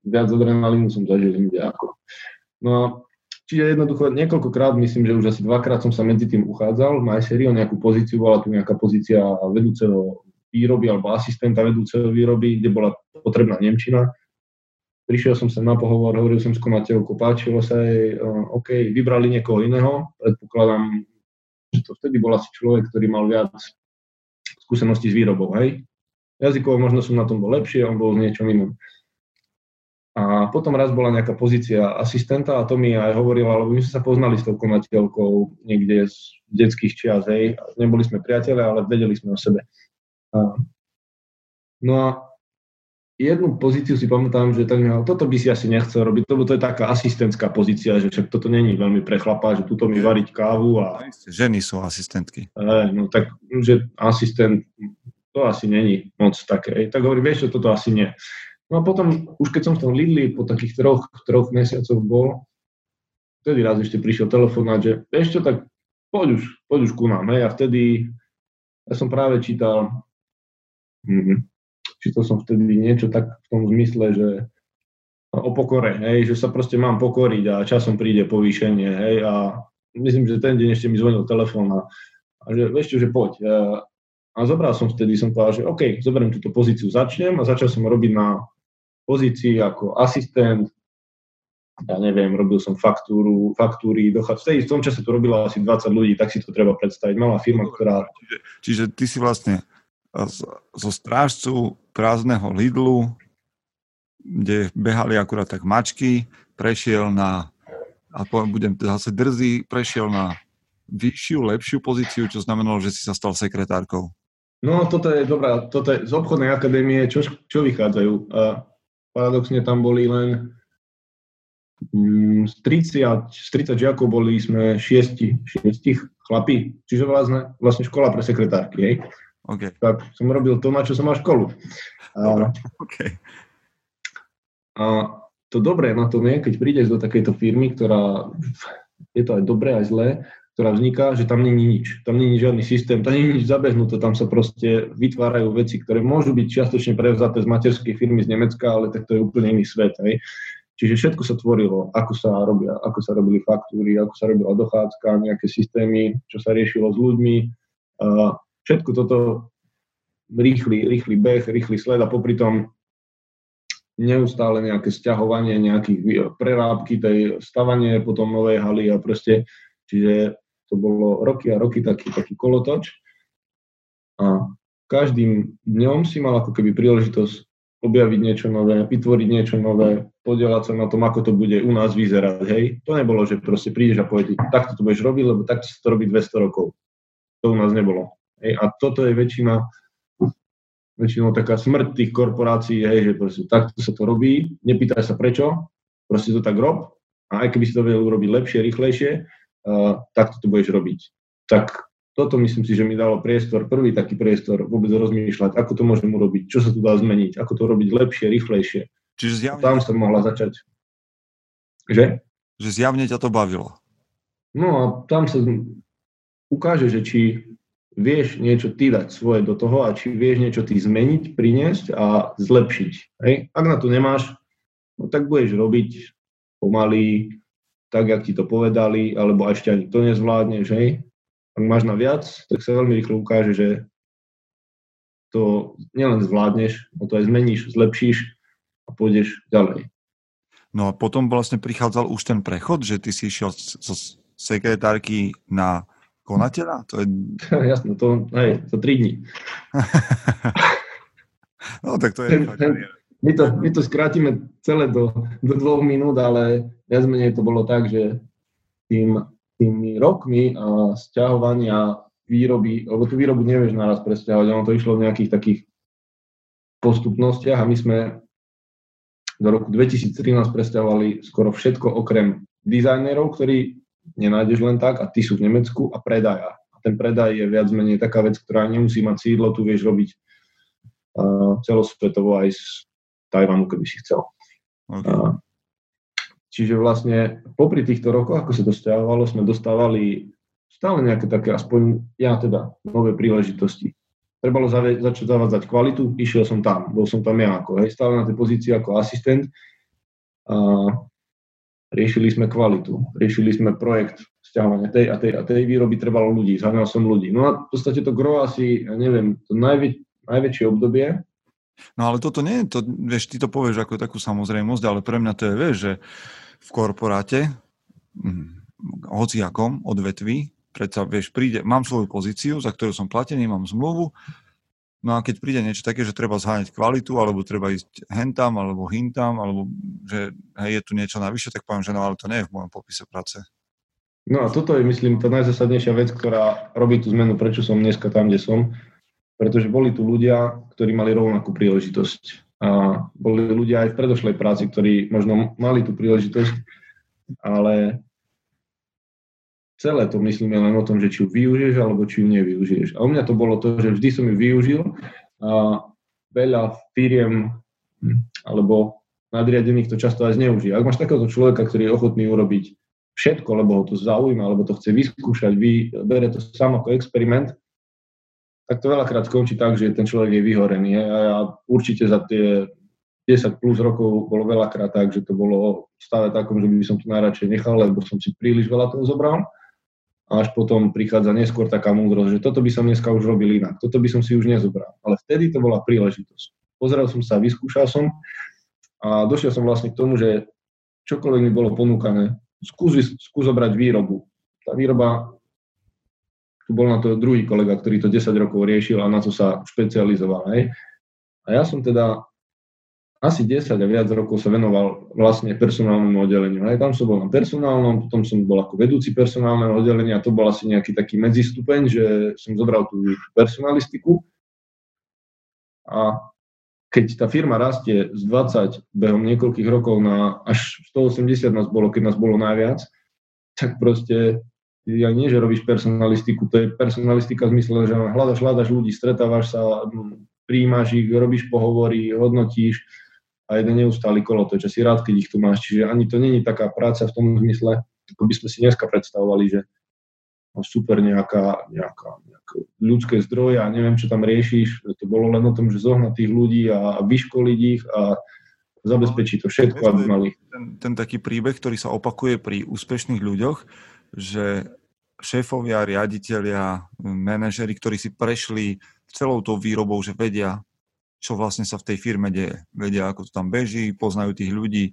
viac adrenalínu som zažil inde ako. No a čiže jednoducho niekoľkokrát, myslím, že už asi dvakrát som sa medzi tým uchádzal v MySerie o nejakú pozíciu, bola tu nejaká pozícia vedúceho výroby alebo asistenta vedúceho výroby, kde bola potrebná Nemčina. Prišiel som sa na pohovor, hovoril som s konateľkou, páčilo sa jej, OK, vybrali niekoho iného, predpokladám, že to vtedy bol asi človek, ktorý mal viac skúseností s výrobou, hej. Jazykovo možno som na tom bol lepšie, on bol v niečom inom. A potom raz bola nejaká pozícia asistenta a to mi aj hovorila, lebo my sme sa poznali s tou konateľkou niekde z detských čias, hej. Neboli sme priateľe, ale vedeli sme o sebe. No a jednu pozíciu si pamätám, že tak, toto by si asi nechcel robiť, lebo to je taká asistentská pozícia, že však toto není veľmi pre chlapa, že tuto mi variť kávu a... Ženy sú asistentky. E, no tak, že asistent, to asi není moc také. Tak hovorí, vieš, že toto asi nie. No a potom, už keď som v tom Lidli po takých troch, troch mesiacoch bol, vtedy raz ešte prišiel telefonát, že vieš čo, tak poď už, poď už ku nám. Hej. A vtedy, ja som práve čítal, čítal som vtedy niečo tak v tom zmysle, že o pokore, hej, že sa proste mám pokoriť a časom príde povýšenie, hej, a myslím, že ten deň ešte mi zvonil telefón a, a že vieš čo, že poď. A zobral som vtedy, som povedal, že OK, zoberiem túto pozíciu, začnem a začal som robiť na pozícii ako asistent, ja neviem, robil som faktúru, faktúry, dochádzal. Vtedy v tom čase to robilo asi 20 ľudí, tak si to treba predstaviť. Malá firma, ktorá... Čiže, čiže ty si vlastne zo strážcu prázdneho Lidlu, kde behali akurát tak mačky, prešiel na, a budem zase drzý, prešiel na vyššiu, lepšiu pozíciu, čo znamenalo, že si sa stal sekretárkou. No, toto je dobrá, toto je z obchodnej akadémie, čo, čo vychádzajú. A paradoxne tam boli len mm, z 30, z 30 žiakov boli sme šiesti, šiestich chlapí, čiže vlastne, vlastne škola pre sekretárky, hej. Okay. Tak som robil to, na čo som mal školu. A, okay. a to dobré na tom je, keď prídeš do takejto firmy, ktorá je to aj dobré, aj zlé, ktorá vzniká, že tam není nič. Tam není žiadny systém, tam není nič zabehnuté, tam sa proste vytvárajú veci, ktoré môžu byť čiastočne prevzaté z materskej firmy z Nemecka, ale tak to je úplne iný svet. Hej. Čiže všetko sa tvorilo, ako sa, robia, ako sa robili faktúry, ako sa robila dochádzka, nejaké systémy, čo sa riešilo s ľuďmi. Všetko toto rýchly, rýchly beh, rýchly sled a popri tom neustále nejaké sťahovanie nejakých prerábky, tej stavanie potom novej haly a proste, čiže to bolo roky a roky taký, taký kolotoč. A každým dňom si mal ako keby príležitosť objaviť niečo nové, vytvoriť niečo nové, podielať sa na tom, ako to bude u nás vyzerať. Hej. To nebolo, že proste prídeš a povieš, takto to budeš robiť, lebo takto sa to robí 200 rokov. To u nás nebolo. Hej. A toto je väčšina, väčšinou taká smrť tých korporácií, hej, že proste takto sa to robí, nepýtaj sa prečo, proste to tak rob a aj keby si to vedel urobiť lepšie, rýchlejšie, uh, takto to budeš robiť. Tak toto myslím si, že mi dalo priestor, prvý taký priestor vôbec rozmýšľať, ako to môžem urobiť, čo sa tu dá zmeniť, ako to robiť lepšie, rýchlejšie. Čiže zjavne... Tam som mohla začať. Že? Že zjavne ťa to bavilo. No a tam sa ukáže, že či vieš niečo ty dať svoje do toho a či vieš niečo ty zmeniť, priniesť a zlepšiť. Hej? Ak na to nemáš, no tak budeš robiť pomaly, tak, jak ti to povedali, alebo ešte ani to nezvládneš, hej? Ak máš na viac, tak sa veľmi rýchlo ukáže, že to nielen zvládneš, no to aj zmeníš, zlepšíš a pôjdeš ďalej. No a potom vlastne prichádzal už ten prechod, že ty si išiel zo sekretárky na konateľa? To je... Jasno, to, hej, to tri dní. no tak to je... Ten, ten, my, to, my to skrátime celé do, do dvoch minút, ale viac menej to bolo tak, že tým, tými rokmi a sťahovania výroby, lebo tú výrobu nevieš naraz presťahovať, ono to išlo v nejakých takých postupnostiach a my sme do roku 2013 presťahovali skoro všetko okrem dizajnerov, ktorí nenájdeš len tak a tí sú v Nemecku a predaja. A ten predaj je viac menej taká vec, ktorá nemusí mať sídlo, tu vieš robiť uh, celosvetovo aj z Tajvanu, keby si chcel. Okay. Uh, čiže vlastne popri týchto rokoch, ako sa to stiahovalo, sme dostávali stále nejaké také, aspoň ja teda, nové príležitosti. Trebalo začať zavádzať kvalitu, išiel som tam, bol som tam ja ako, hej, stále na tej pozícii ako asistent. A riešili sme kvalitu, riešili sme projekt stiahovania tej a tej a tej výroby, trebalo ľudí, zháňal som ľudí. No a v podstate to gro asi, ja neviem, to najväč- najväčšie obdobie. No ale toto nie je to, vieš, ty to povieš ako takú samozrejmosť, ale pre mňa to je, vieš, že v korporáte, hm, hociakom odvetví, predsa, vieš, príde, mám svoju pozíciu, za ktorú som platený, mám zmluvu, No a keď príde niečo také, že treba zháňať kvalitu, alebo treba ísť hentam, alebo hintam, alebo že hej, je tu niečo navyše, tak poviem, že no ale to nie je v mojom popise práce. No a toto je, myslím, tá najzásadnejšia vec, ktorá robí tú zmenu, prečo som dneska tam, kde som. Pretože boli tu ľudia, ktorí mali rovnakú príležitosť. A boli ľudia aj v predošlej práci, ktorí možno mali tú príležitosť, ale celé to myslíme len o tom, že či ju využiješ alebo či ju nevyužiješ. A u mňa to bolo to, že vždy som ju využil a veľa firiem hm, alebo nadriadených to často aj zneužije. Ak máš takéhoto človeka, ktorý je ochotný urobiť všetko, lebo ho to zaujíma, alebo to chce vyskúšať, vy, bere to sám ako experiment, tak to veľakrát skončí tak, že ten človek je vyhorený. A ja určite za tie 10 plus rokov bolo veľakrát tak, že to bolo stále takom, že by som to najradšej nechal, lebo som si príliš veľa toho zobral a až potom prichádza neskôr taká múdrosť, že toto by som dneska už robil inak, toto by som si už nezobral. Ale vtedy to bola príležitosť. Pozrel som sa, vyskúšal som a došiel som vlastne k tomu, že čokoľvek mi bolo ponúkané, skús, skús zobrať výrobu. Tá výroba, tu bol na to druhý kolega, ktorý to 10 rokov riešil a na to sa špecializoval. Hej. A ja som teda asi 10 a viac rokov sa venoval vlastne personálnemu oddeleniu. Aj tam som bol na personálnom, potom som bol ako vedúci personálneho oddelenia, to bol asi nejaký taký medzistupeň, že som zobral tú personalistiku. A keď tá firma rastie z 20 behom niekoľkých rokov na až 180 nás bolo, keď nás bolo najviac, tak proste ja nie, že robíš personalistiku, to je personalistika v zmysle, že hľadaš, hľadaš ľudí, stretávaš sa, príjmaš ich, robíš pohovory, hodnotíš, a jeden neustály kolotoč, že si rád, keď ich tu máš. Čiže ani to není taká práca v tom zmysle, ako by sme si dneska predstavovali, že no super nejaká, nejaká, nejaké ľudské zdroje a neviem, čo tam riešiš. To bolo len o tom, že zohnať tých ľudí a, a vyškoliť ich a zabezpečiť to všetko, aby mali. Ten, ten taký príbeh, ktorý sa opakuje pri úspešných ľuďoch, že šéfovia, riaditeľia, manažeri, ktorí si prešli celou tou výrobou, že vedia, čo vlastne sa v tej firme deje. Vedia, ako to tam beží, poznajú tých ľudí,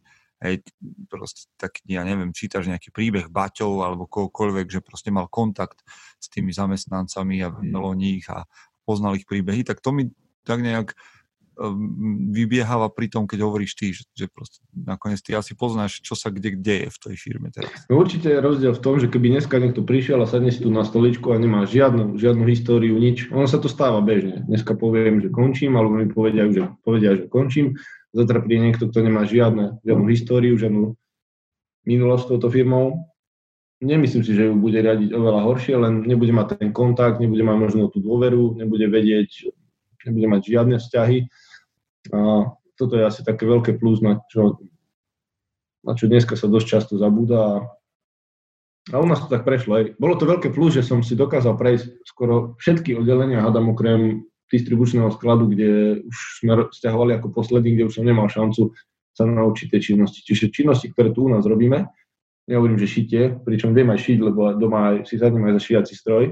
hej, proste tak, ja neviem, čítaš nejaký príbeh Baťov alebo kohokoľvek, že proste mal kontakt s tými zamestnancami a vedel o nich a poznal ich príbehy, tak to mi tak nejak Vybieháva pri tom, keď hovoríš ty, že, že proste nakoniec ty asi poznáš, čo sa kde deje v tej firme teraz. No určite je rozdiel v tom, že keby dneska niekto prišiel a sadne si tu na stoličku a nemá žiadnu, žiadnu históriu, nič, ono sa to stáva bežne. Dneska poviem, že končím, alebo mi povedia, že, povedia, že končím. Zatra príde niekto, kto nemá žiadne, žiadnu históriu, žiadnu minulosť s touto firmou. Nemyslím si, že ju bude riadiť oveľa horšie, len nebude mať ten kontakt, nebude mať možno tú dôveru, nebude vedieť, nebude mať žiadne vzťahy a toto je asi také veľké plus, na čo, na čo dneska sa dosť často zabúda. A u nás to tak prešlo. Aj. Bolo to veľké plus, že som si dokázal prejsť skoro všetky oddelenia, hádam okrem distribučného skladu, kde už sme stiahovali ako posledný, kde už som nemal šancu sa naučiť tie činnosti. Čiže činnosti, ktoré tu u nás robíme, nehovorím, že šitie, pričom viem aj šiť, lebo doma aj, si sadnem aj za šiaci stroj.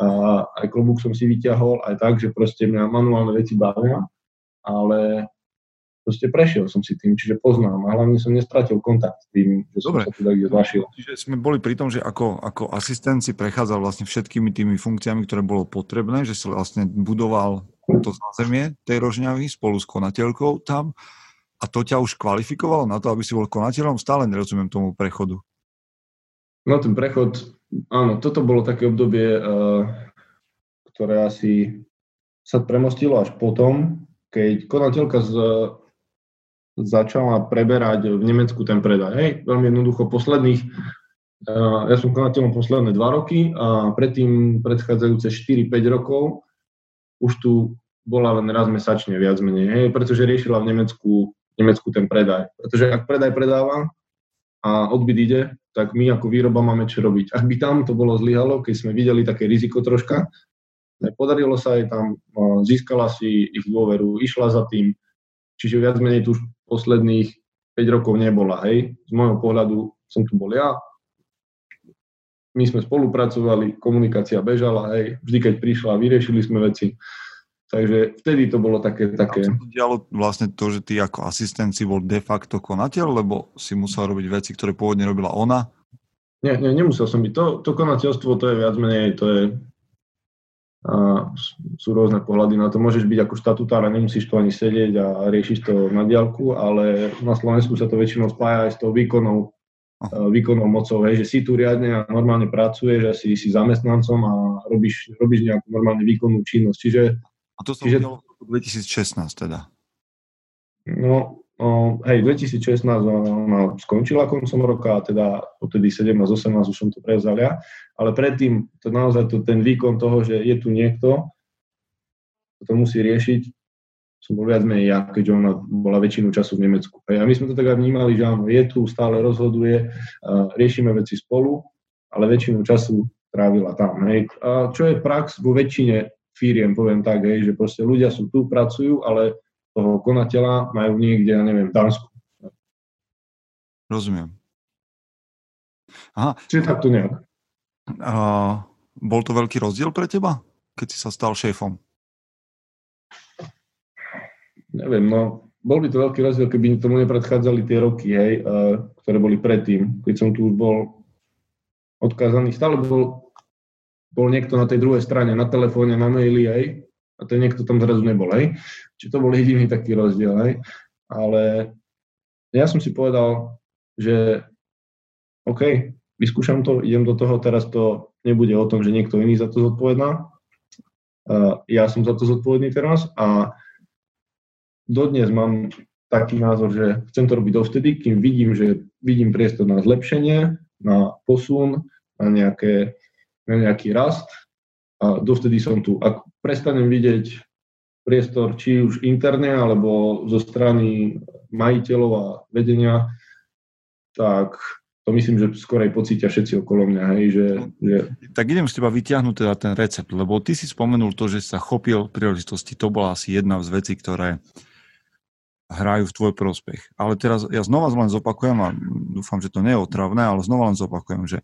A aj klobúk som si vyťahol, aj tak, že proste mňa manuálne veci bavia, ale proste prešiel som si tým, čiže poznám a hlavne som nestratil kontakt s tým, že som Dobre. sa teda kde zvašil. Čiže sme boli pri tom, že ako, ako asistent si prechádzal vlastne všetkými tými funkciami, ktoré bolo potrebné, že si vlastne budoval to zázemie tej rožňavy spolu s konateľkou tam a to ťa už kvalifikovalo na to, aby si bol konateľom? Stále nerozumiem tomu prechodu. No ten prechod, áno, toto bolo také obdobie, uh, ktoré asi sa premostilo až potom, keď konateľka z, začala preberať v Nemecku ten predaj. Hej, veľmi jednoducho posledných, uh, ja som konateľom posledné dva roky a predtým predchádzajúce 4-5 rokov už tu bola len raz mesačne viac menej, hej, pretože riešila v Nemecku, v Nemecku ten predaj. Pretože ak predaj predáva a odbyt ide, tak my ako výroba máme čo robiť. Ak by tam to bolo zlyhalo, keď sme videli také riziko troška, podarilo sa jej tam, získala si ich dôveru, išla za tým, čiže viac menej tu už posledných 5 rokov nebola, hej. Z môjho pohľadu som tu bol ja, my sme spolupracovali, komunikácia bežala, hej, vždy keď prišla, vyriešili sme veci. Takže vtedy to bolo také... také... A to dialo vlastne to, že ty ako asistent si bol de facto konateľ, lebo si musel robiť veci, ktoré pôvodne robila ona? Nie, nie, nemusel som byť. To, to konateľstvo, to je viac menej, to je... A sú rôzne pohľady na to. Môžeš byť ako štatutár a nemusíš to ani sedieť a riešiš to na diálku, ale na Slovensku sa to väčšinou spája aj s tou výkonou, výkonnou mocou, hej, že si tu riadne a normálne pracuješ a si, si zamestnancom a robíš, robíš nejakú normálne výkonnú činnosť. Čiže A to sa Čiže- v roku 2016 teda. No, hej, 2016 ona skončila koncom roka, teda odtedy 17-18 už som to prevzal ja, ale predtým to naozaj to, ten výkon toho, že je tu niekto, kto to musí riešiť, som bol viac menej ja, keďže ona bola väčšinu času v Nemecku. A my sme to tak vnímali, že áno, je tu, stále rozhoduje, riešime veci spolu, ale väčšinu času trávila tam. Hej. A čo je prax vo väčšine firiem, poviem tak, hej, že proste ľudia sú tu, pracujú, ale toho konateľa majú niekde, ja neviem, v Dánsku. Rozumiem. Aha, Čiže takto nejak. a bol to veľký rozdiel pre teba, keď si sa stal šéfom? Neviem, no, bol by to veľký rozdiel, keby tomu nepredchádzali tie roky, hej, uh, ktoré boli predtým, keď som tu už bol odkázaný. Stále bol, bol niekto na tej druhej strane, na telefóne, na maili, hej, a ten niekto tam zrazu nebol, hej. Čiže to bol jediný taký rozdiel, hej. Ale ja som si povedal, že OK, vyskúšam to, idem do toho, teraz to nebude o tom, že niekto iný za to zodpovedná. Uh, ja som za to zodpovedný teraz a dodnes mám taký názor, že chcem to robiť dovtedy, kým vidím, že vidím priestor na zlepšenie, na posun, na, nejaké, na nejaký rast a dovtedy som tu. Ak prestanem vidieť priestor či už interne, alebo zo strany majiteľov a vedenia, tak to myslím, že skorej pocítia všetci okolo mňa, hej, že, že Tak idem z teba vyťahnuť teda ten recept, lebo ty si spomenul to, že sa chopil príležitosti. To bola asi jedna z vecí, ktoré hrajú v tvoj prospech. Ale teraz ja znova len zopakujem a dúfam, že to nie je otravné, ale znova len zopakujem, že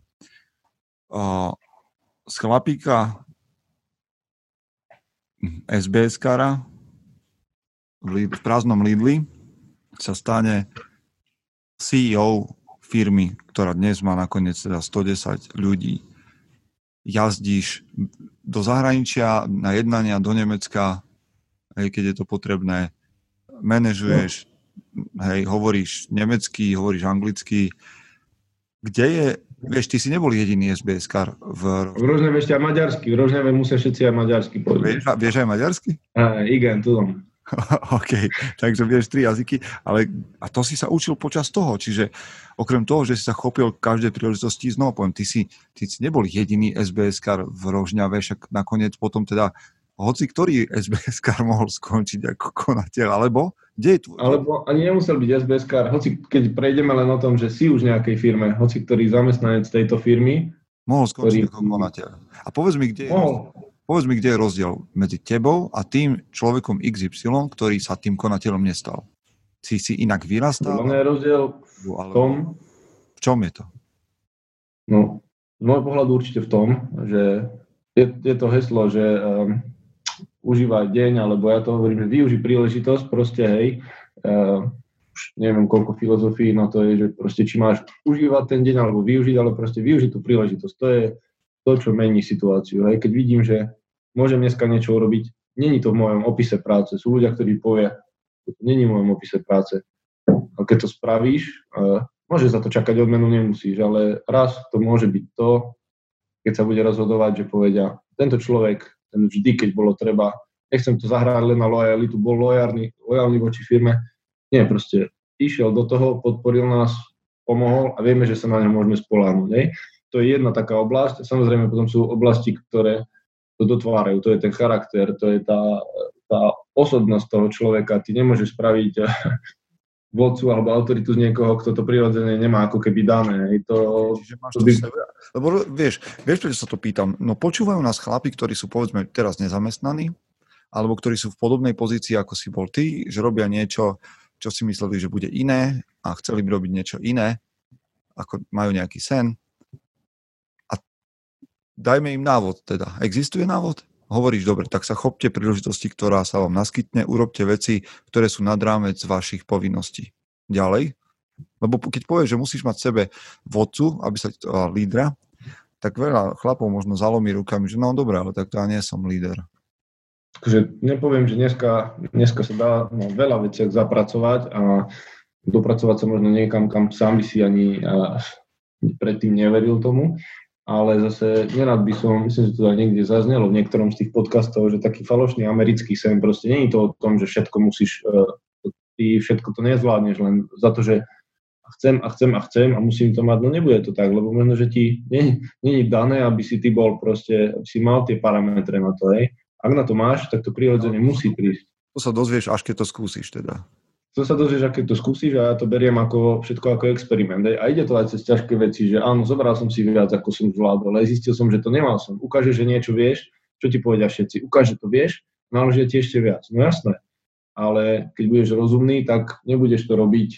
uh, z chlapíka SBS-kara v, Lid- v prázdnom Lidli sa stane CEO firmy, ktorá dnes má nakoniec teda 110 ľudí. Jazdíš do zahraničia, na jednania do Nemecka, hej, keď je to potrebné, manažuješ, hej, hovoríš nemecky, hovoríš anglicky. Kde je, vieš, ty si nebol jediný SBS-kar v... v Rožneve ešte aj maďarsky, v Rožneve musia všetci aj maďarsky povedať. Vieš, vieš aj maďarsky? Uh, igen, tudom. OK, takže vieš tri jazyky, ale a to si sa učil počas toho, čiže okrem toho, že si sa chopil každej príležitosti, znova poviem, ty si, ty si nebol jediný SBS-kar v Rožňave, však nakoniec potom teda hoci ktorý SBS-kar mohol skončiť ako konateľ, alebo kde je tu? Alebo ani nemusel byť SBS hoci keď prejdeme len o tom, že si už nejakej firme, hoci ktorý zamestnanec tejto firmy, Mohol skončiť ktorý- ako konateľ. A povedz mi, kde je, mohol. povedz mi, kde je rozdiel medzi tebou a tým človekom XY, ktorý sa tým konateľom nestal. Si si inak Podľa vyrastal? mňa je rozdiel v tom, v čom je to? No, z môjho pohľadu určite v tom, že je, je to heslo, že um, užívaj deň, alebo ja to hovorím, že využij príležitosť, proste hej, uh, už neviem koľko filozofií na to je, že proste či máš užívať ten deň alebo využiť, ale proste využiť tú príležitosť. To je to, čo mení situáciu. Hej. Keď vidím, že môžem dneska niečo urobiť, není to v mojom opise práce. Sú ľudia, ktorí povie, to není v mojom opise práce. A keď to spravíš, uh, môže za to čakať odmenu, nemusíš, ale raz to môže byť to, keď sa bude rozhodovať, že povedia, tento človek, ten vždy, keď bolo treba, nechcem to zahrať len na lojalitu, bol lojálny, lojálny voči firme, nie, proste išiel do toho, podporil nás, pomohol a vieme, že sa na ňo môžeme spoláhnuť. To je jedna taká oblasť. Samozrejme, potom sú oblasti, ktoré to dotvárajú. To je ten charakter, to je tá, tá osobnosť toho človeka. Ty nemôžeš spraviť vodcu alebo autoritu z niekoho, kto to prirodzene nemá ako keby dané. To, Čiže máš to, to by... sebe. Lebo vieš, vieš, prečo sa to pýtam? No počúvajú nás chlapi, ktorí sú povedzme teraz nezamestnaní, alebo ktorí sú v podobnej pozícii, ako si bol ty, že robia niečo, čo si mysleli, že bude iné a chceli by robiť niečo iné, ako majú nejaký sen. A dajme im návod teda. Existuje návod? Hovoríš, dobre, tak sa chopte príležitosti, ktorá sa vám naskytne, urobte veci, ktoré sú nad rámec vašich povinností. Ďalej, lebo keď povieš, že musíš mať sebe vodcu, aby sa lídra, tak veľa chlapov možno zalomí rukami, že no dobré, ale tak to ja nie som líder. Akože nepoviem, že dneska, dneska sa dá no, veľa veciach zapracovať a dopracovať sa možno niekam, kam sám by si ani a, predtým neveril tomu, ale zase nerad by som, myslím, že to aj niekde zaznelo v niektorom z tých podcastov, že taký falošný americký sen, proste je to o tom, že všetko musíš, uh, ty všetko to nezvládneš len za to, že chcem a chcem a chcem a musím to mať, no nebude to tak, lebo možno, že ti je dané, aby si ty bol proste, aby si mal tie parametre na to, hej. Ak na to máš, tak to prirodzene musí prísť. To sa dozvieš, až keď to skúsiš teda. To sa dozvieš, keď to skúsiš a ja to beriem ako, všetko ako experiment. A ide to aj cez ťažké veci, že áno, zobral som si viac, ako som zvládol, ale zistil som, že to nemal som. Ukáže, že niečo vieš, čo ti povedia všetci. Ukáže, to vieš, naložia ti ešte viac. No jasné. Ale keď budeš rozumný, tak nebudeš to robiť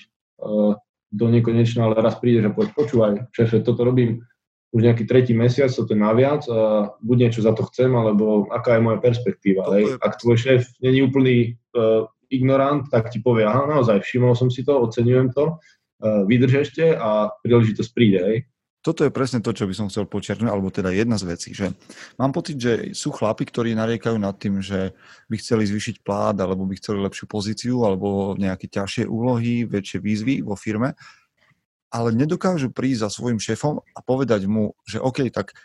uh, do nekonečna, ale raz prídeš a poď, počúvaj, šefe, toto robím už nejaký tretí mesiac, to je naviac, a buď niečo za to chcem, alebo aká je moja perspektíva. Ak tvoj šéf není úplný uh, ignorant, tak ti povie, aha, naozaj, všimol som si to, oceňujem to, uh, vydrž ešte a príležitosť príde, hej. Toto je presne to, čo by som chcel počiarknúť, alebo teda jedna z vecí, že mám pocit, že sú chlapi, ktorí nariekajú nad tým, že by chceli zvýšiť plát, alebo by chceli lepšiu pozíciu, alebo nejaké ťažšie úlohy, väčšie výzvy vo firme ale nedokážu prísť za svojim šéfom a povedať mu, že OK, tak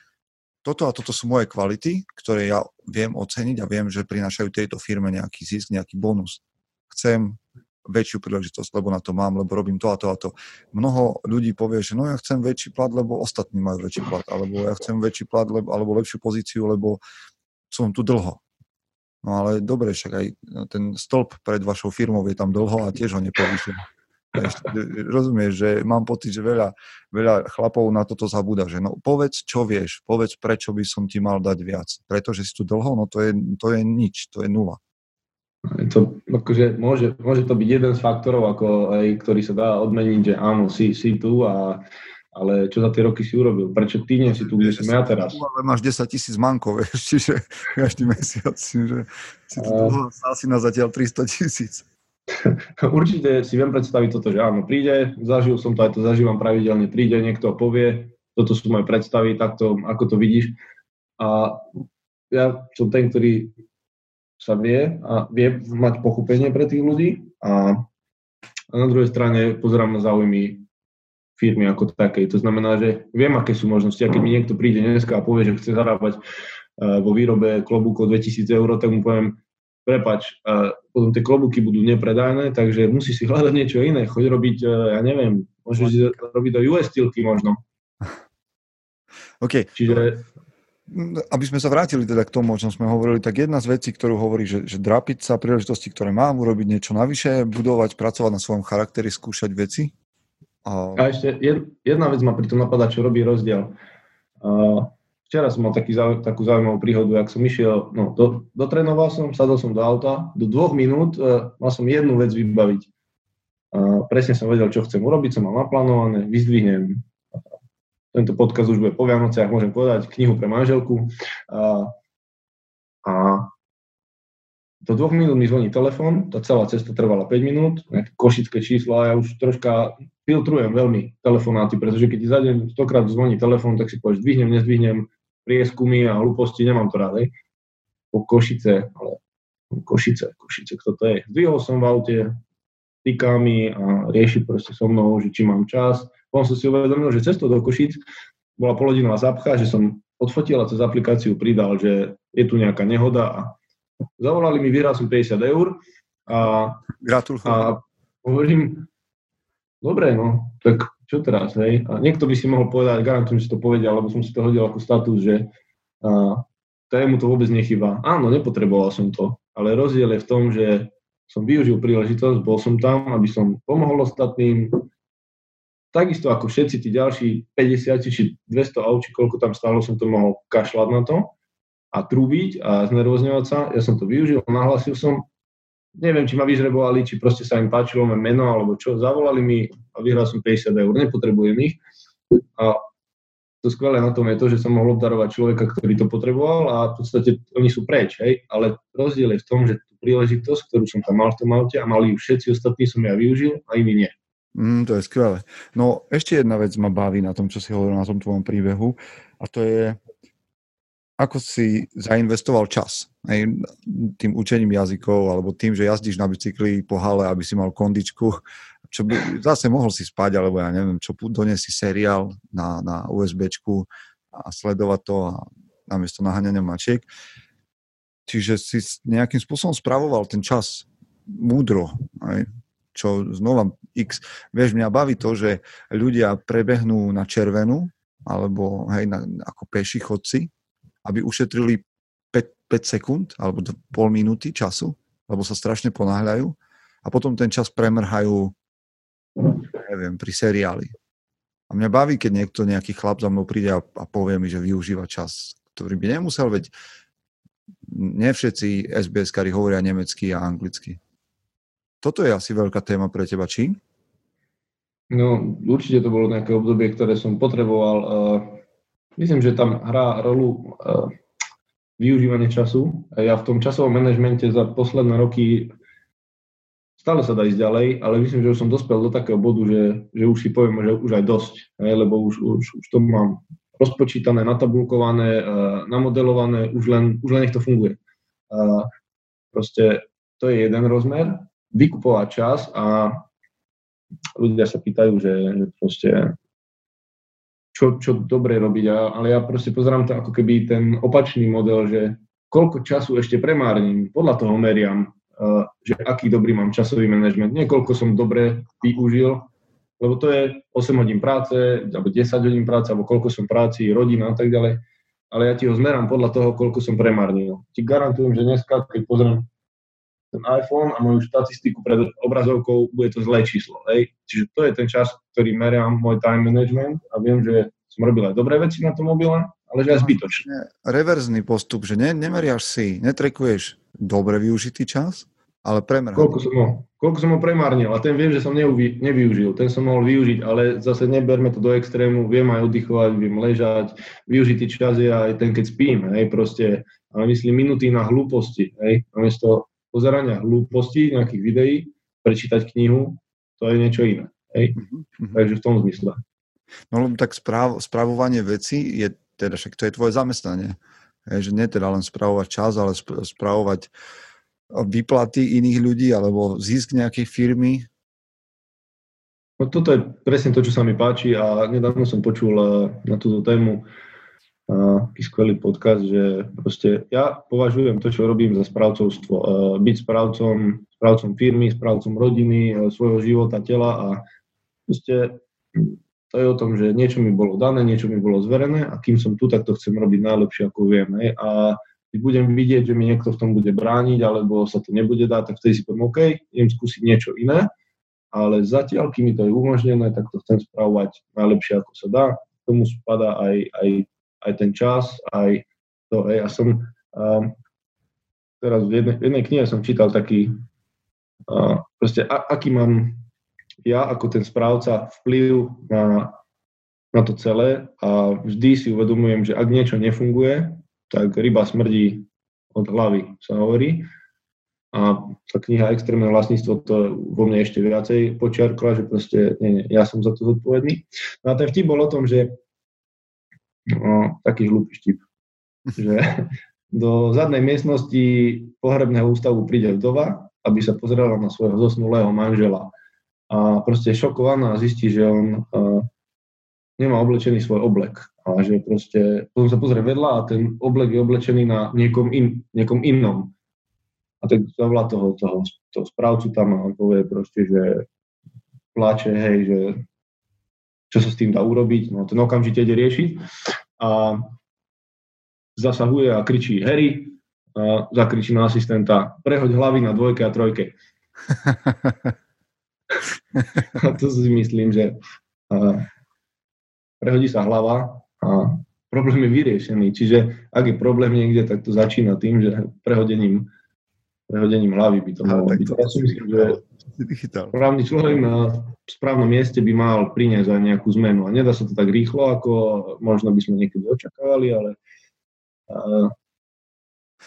toto a toto sú moje kvality, ktoré ja viem oceniť a viem, že prinášajú tejto firme nejaký zisk, nejaký bonus. Chcem väčšiu príležitosť, lebo na to mám, lebo robím to a to a to. Mnoho ľudí povie, že no ja chcem väčší plat, lebo ostatní majú väčší plat, alebo ja chcem väčší plat, lebo, alebo lepšiu pozíciu, lebo som tu dlho. No ale dobre, však aj ten stĺp pred vašou firmou je tam dlho a tiež ho nepovýšil rozumieš, že mám pocit, že veľa, veľa chlapov na toto zabúda, že no povedz, čo vieš, povedz, prečo by som ti mal dať viac. Pretože si tu dlho, no to je, to je nič, to je nula. To, akože môže, môže to byť jeden z faktorov, ako aj, ktorý sa dá odmeniť, že áno, si, si tu, a, ale čo za tie roky si urobil? Prečo ty nie si tu, kde som ja teraz? Ale máš 10 tisíc mankov, čiže každý mesiac, že si tu dlho, asi na zatiaľ 300 tisíc. Určite si viem predstaviť toto, že áno, príde, zažil som to, aj to zažívam pravidelne, príde niekto a povie, toto sú moje predstavy, takto, ako to vidíš. A ja som ten, ktorý sa vie a vie mať pochopenie pre tých ľudí a, a na druhej strane pozerám na záujmy firmy ako takej. To znamená, že viem, aké sú možnosti. A keď mi niekto príde dneska a povie, že chce zarábať uh, vo výrobe klobúkov 2000 eur, tak mu poviem, prepač, uh, potom tie klobúky budú nepredajné, takže musí si hľadať niečo iné, choď robiť, uh, ja neviem, môžeš robiť do US stilky možno. OK. Čiže... Aby sme sa vrátili teda k tomu, o čom sme hovorili, tak jedna z vecí, ktorú hovorí, že, že drapiť sa príležitosti, ktoré mám, urobiť niečo navyše, budovať, pracovať na svojom charakteri, skúšať veci. A, a ešte jedna vec ma pri tom napadá, čo robí rozdiel. Včera som mal taký, takú zaujímavú príhodu, ak som išiel, no, do, dotrenoval som, sadol som do auta, do dvoch minút uh, mal som jednu vec vybaviť. Presne som vedel, čo chcem urobiť, som mal naplánované, vyzdvihnem tento podcast už bude po Vianociach, môžem povedať, knihu pre manželku. A, a do dvoch minút mi zvoní telefón, tá celá cesta trvala 5 minút, nejaké košické čísla ja už troška filtrujem veľmi telefonáty, pretože keď ti za deň stokrát zvoní telefón, tak si povieš, zdvihnem, nezdvihnem, prieskumy a hlúposti, nemám to rád. Po Košice, ale Košice, Košice, kto to je. Zdvihol som v aute, týka mi a rieši proste so mnou, že či mám čas. Potom som si uvedomil, že cestou do Košic bola polodinová zápcha, že som odfotil a cez aplikáciu pridal, že je tu nejaká nehoda a zavolali mi, vyhral som 50 eur a, Gratulujem. a hovorím, dobre, no, tak čo teraz, hej? A niekto by si mohol povedať, garantujem, že to povedal, lebo som si to hodil ako status, že a, tému to vôbec nechýba. Áno, nepotreboval som to, ale rozdiel je v tom, že som využil príležitosť, bol som tam, aby som pomohol ostatným, takisto ako všetci tí ďalší 50 či 200 aut, či koľko tam stálo, som to mohol kašľať na to a trúbiť a znervozňovať sa. Ja som to využil, nahlasil som, neviem, či ma vyžrebovali, či proste sa im páčilo moje meno, alebo čo, zavolali mi a vyhral som 50 eur, nepotrebujem ich. A to skvelé na tom je to, že som mohol obdarovať človeka, ktorý to potreboval a v podstate oni sú preč, hej? ale rozdiel je v tom, že tú príležitosť, ktorú som tam mal v tom aute a mali ju všetci ostatní, som ja využil a iní nie. Mm, to je skvelé. No ešte jedna vec ma baví na tom, čo si hovoril na tom tvojom príbehu a to je, ako si zainvestoval čas hej, tým učením jazykov alebo tým, že jazdíš na bicykli po hale, aby si mal kondičku, čo by, zase mohol si spať, alebo ja neviem, čo doniesť si seriál na, na USBčku a sledovať to a namiesto naháňania mačiek. Čiže si nejakým spôsobom spravoval ten čas múdro, hej, čo znova x, vieš, mňa baví to, že ľudia prebehnú na červenú, alebo hej, na, ako peši chodci, aby ušetrili 5, 5 sekúnd alebo pol minúty času, lebo sa strašne ponáhľajú a potom ten čas premrhajú neviem, pri seriáli. A mňa baví, keď niekto, nejaký chlap za mnou príde a, a povie mi, že využíva čas, ktorý by nemusel, veď ne všetci SBS-kari hovoria nemecky a anglicky. Toto je asi veľká téma pre teba, či? No, určite to bolo nejaké obdobie, ktoré som potreboval. Uh, myslím, že tam hrá rolu uh, využívanie času. Ja v tom časovom manažmente za posledné roky stále sa dá ísť ďalej, ale myslím, že už som dospel do takého bodu, že, že už si poviem, že už aj dosť, hej, lebo už, už, už to mám rozpočítané, natabulkované, uh, namodelované, už len, už len nech to funguje. Proste to je jeden rozmer, vykupovať čas a ľudia sa pýtajú, že, že proste čo, čo dobre robiť, ale ja proste pozerám to ako keby ten opačný model, že koľko času ešte premárnim, podľa toho meriam, uh, že aký dobrý mám časový manažment, nie koľko som dobre využil, lebo to je 8 hodín práce, alebo 10 hodín práce, alebo koľko som práci, rodina a tak ďalej, ale ja ti ho zmerám podľa toho, koľko som premárnil. Ti garantujem, že dneska, keď pozriem ten iPhone a moju štatistiku pred obrazovkou, bude to zlé číslo. Hej. Čiže to je ten čas, ktorý meriam môj time management a viem, že som robil aj dobré veci na tom mobile, ale že aj zbytočne. Reverzný postup, že ne, nemeriaš si, netrekuješ dobre využitý čas, ale premrhaný. Koľko som ho, koľko som ho premárnil a ten viem, že som neuvi, nevyužil, ten som mohol využiť, ale zase neberme to do extrému, viem aj oddychovať, viem ležať, využitý čas je aj ten, keď spím, hej, proste, ale myslím minúty na hlúposti, hej, namiesto pozerania hlúpostí, nejakých videí, prečítať knihu, to je niečo iné. Hej? Mm-hmm. Takže v tom zmysle. No lebo tak správ, správovanie veci je, teda však to je tvoje zamestnanie. Hej, že nie teda len správovať čas, ale správovať výplaty iných ľudí alebo zisk nejakej firmy. No toto je presne to, čo sa mi páči a nedávno som počul eh, na túto tému taký skvelý podcast, že proste ja považujem to, čo robím za správcovstvo. Byť správcom, správcom firmy, správcom rodiny, svojho života, tela a proste to je o tom, že niečo mi bolo dané, niečo mi bolo zverené a kým som tu, tak to chcem robiť najlepšie, ako viem. Hej. A keď budem vidieť, že mi niekto v tom bude brániť alebo sa to nebude dať, tak vtedy si poviem, OK, idem skúsiť niečo iné, ale zatiaľ, kým mi to je umožnené, tak to chcem spravovať najlepšie, ako sa dá. K tomu spada aj, aj aj ten čas, aj to, hej, a som um, teraz v jednej, v jednej knihe som čítal taký, uh, proste a, aký mám ja ako ten správca vplyv na, na to celé a vždy si uvedomujem, že ak niečo nefunguje, tak ryba smrdí od hlavy, sa hovorí. A tá kniha Extrémne vlastníctvo to vo mne ešte viacej počiarkla, že proste nie, nie, ja som za to zodpovedný. No a ten vtip bol o tom, že no, taký hlupý vtip, že do zadnej miestnosti pohrebného ústavu príde vdova, aby sa pozrela na svojho zosnulého manžela. A proste šokovaná a zistí, že on uh, nemá oblečený svoj oblek. A že proste, potom sa pozrie vedľa a ten oblek je oblečený na niekom, in, niekom inom. A tak zavolá toho, toho, toho správcu tam a povie proste, že pláče, hej, že čo sa s tým dá urobiť, no ten okamžite ide riešiť a zasahuje a kričí Harry, a zakričí na asistenta, prehoď hlavy na dvojke a trojke. a to si myslím, že prehodí sa hlava a problém je vyriešený. Čiže ak je problém niekde, tak to začína tým, že prehodením prehodením hlavy by to malo byť. Ja si myslím, že správny človek na správnom mieste by mal priniesť aj nejakú zmenu. A nedá sa to tak rýchlo, ako možno by sme niekedy očakávali, ale uh,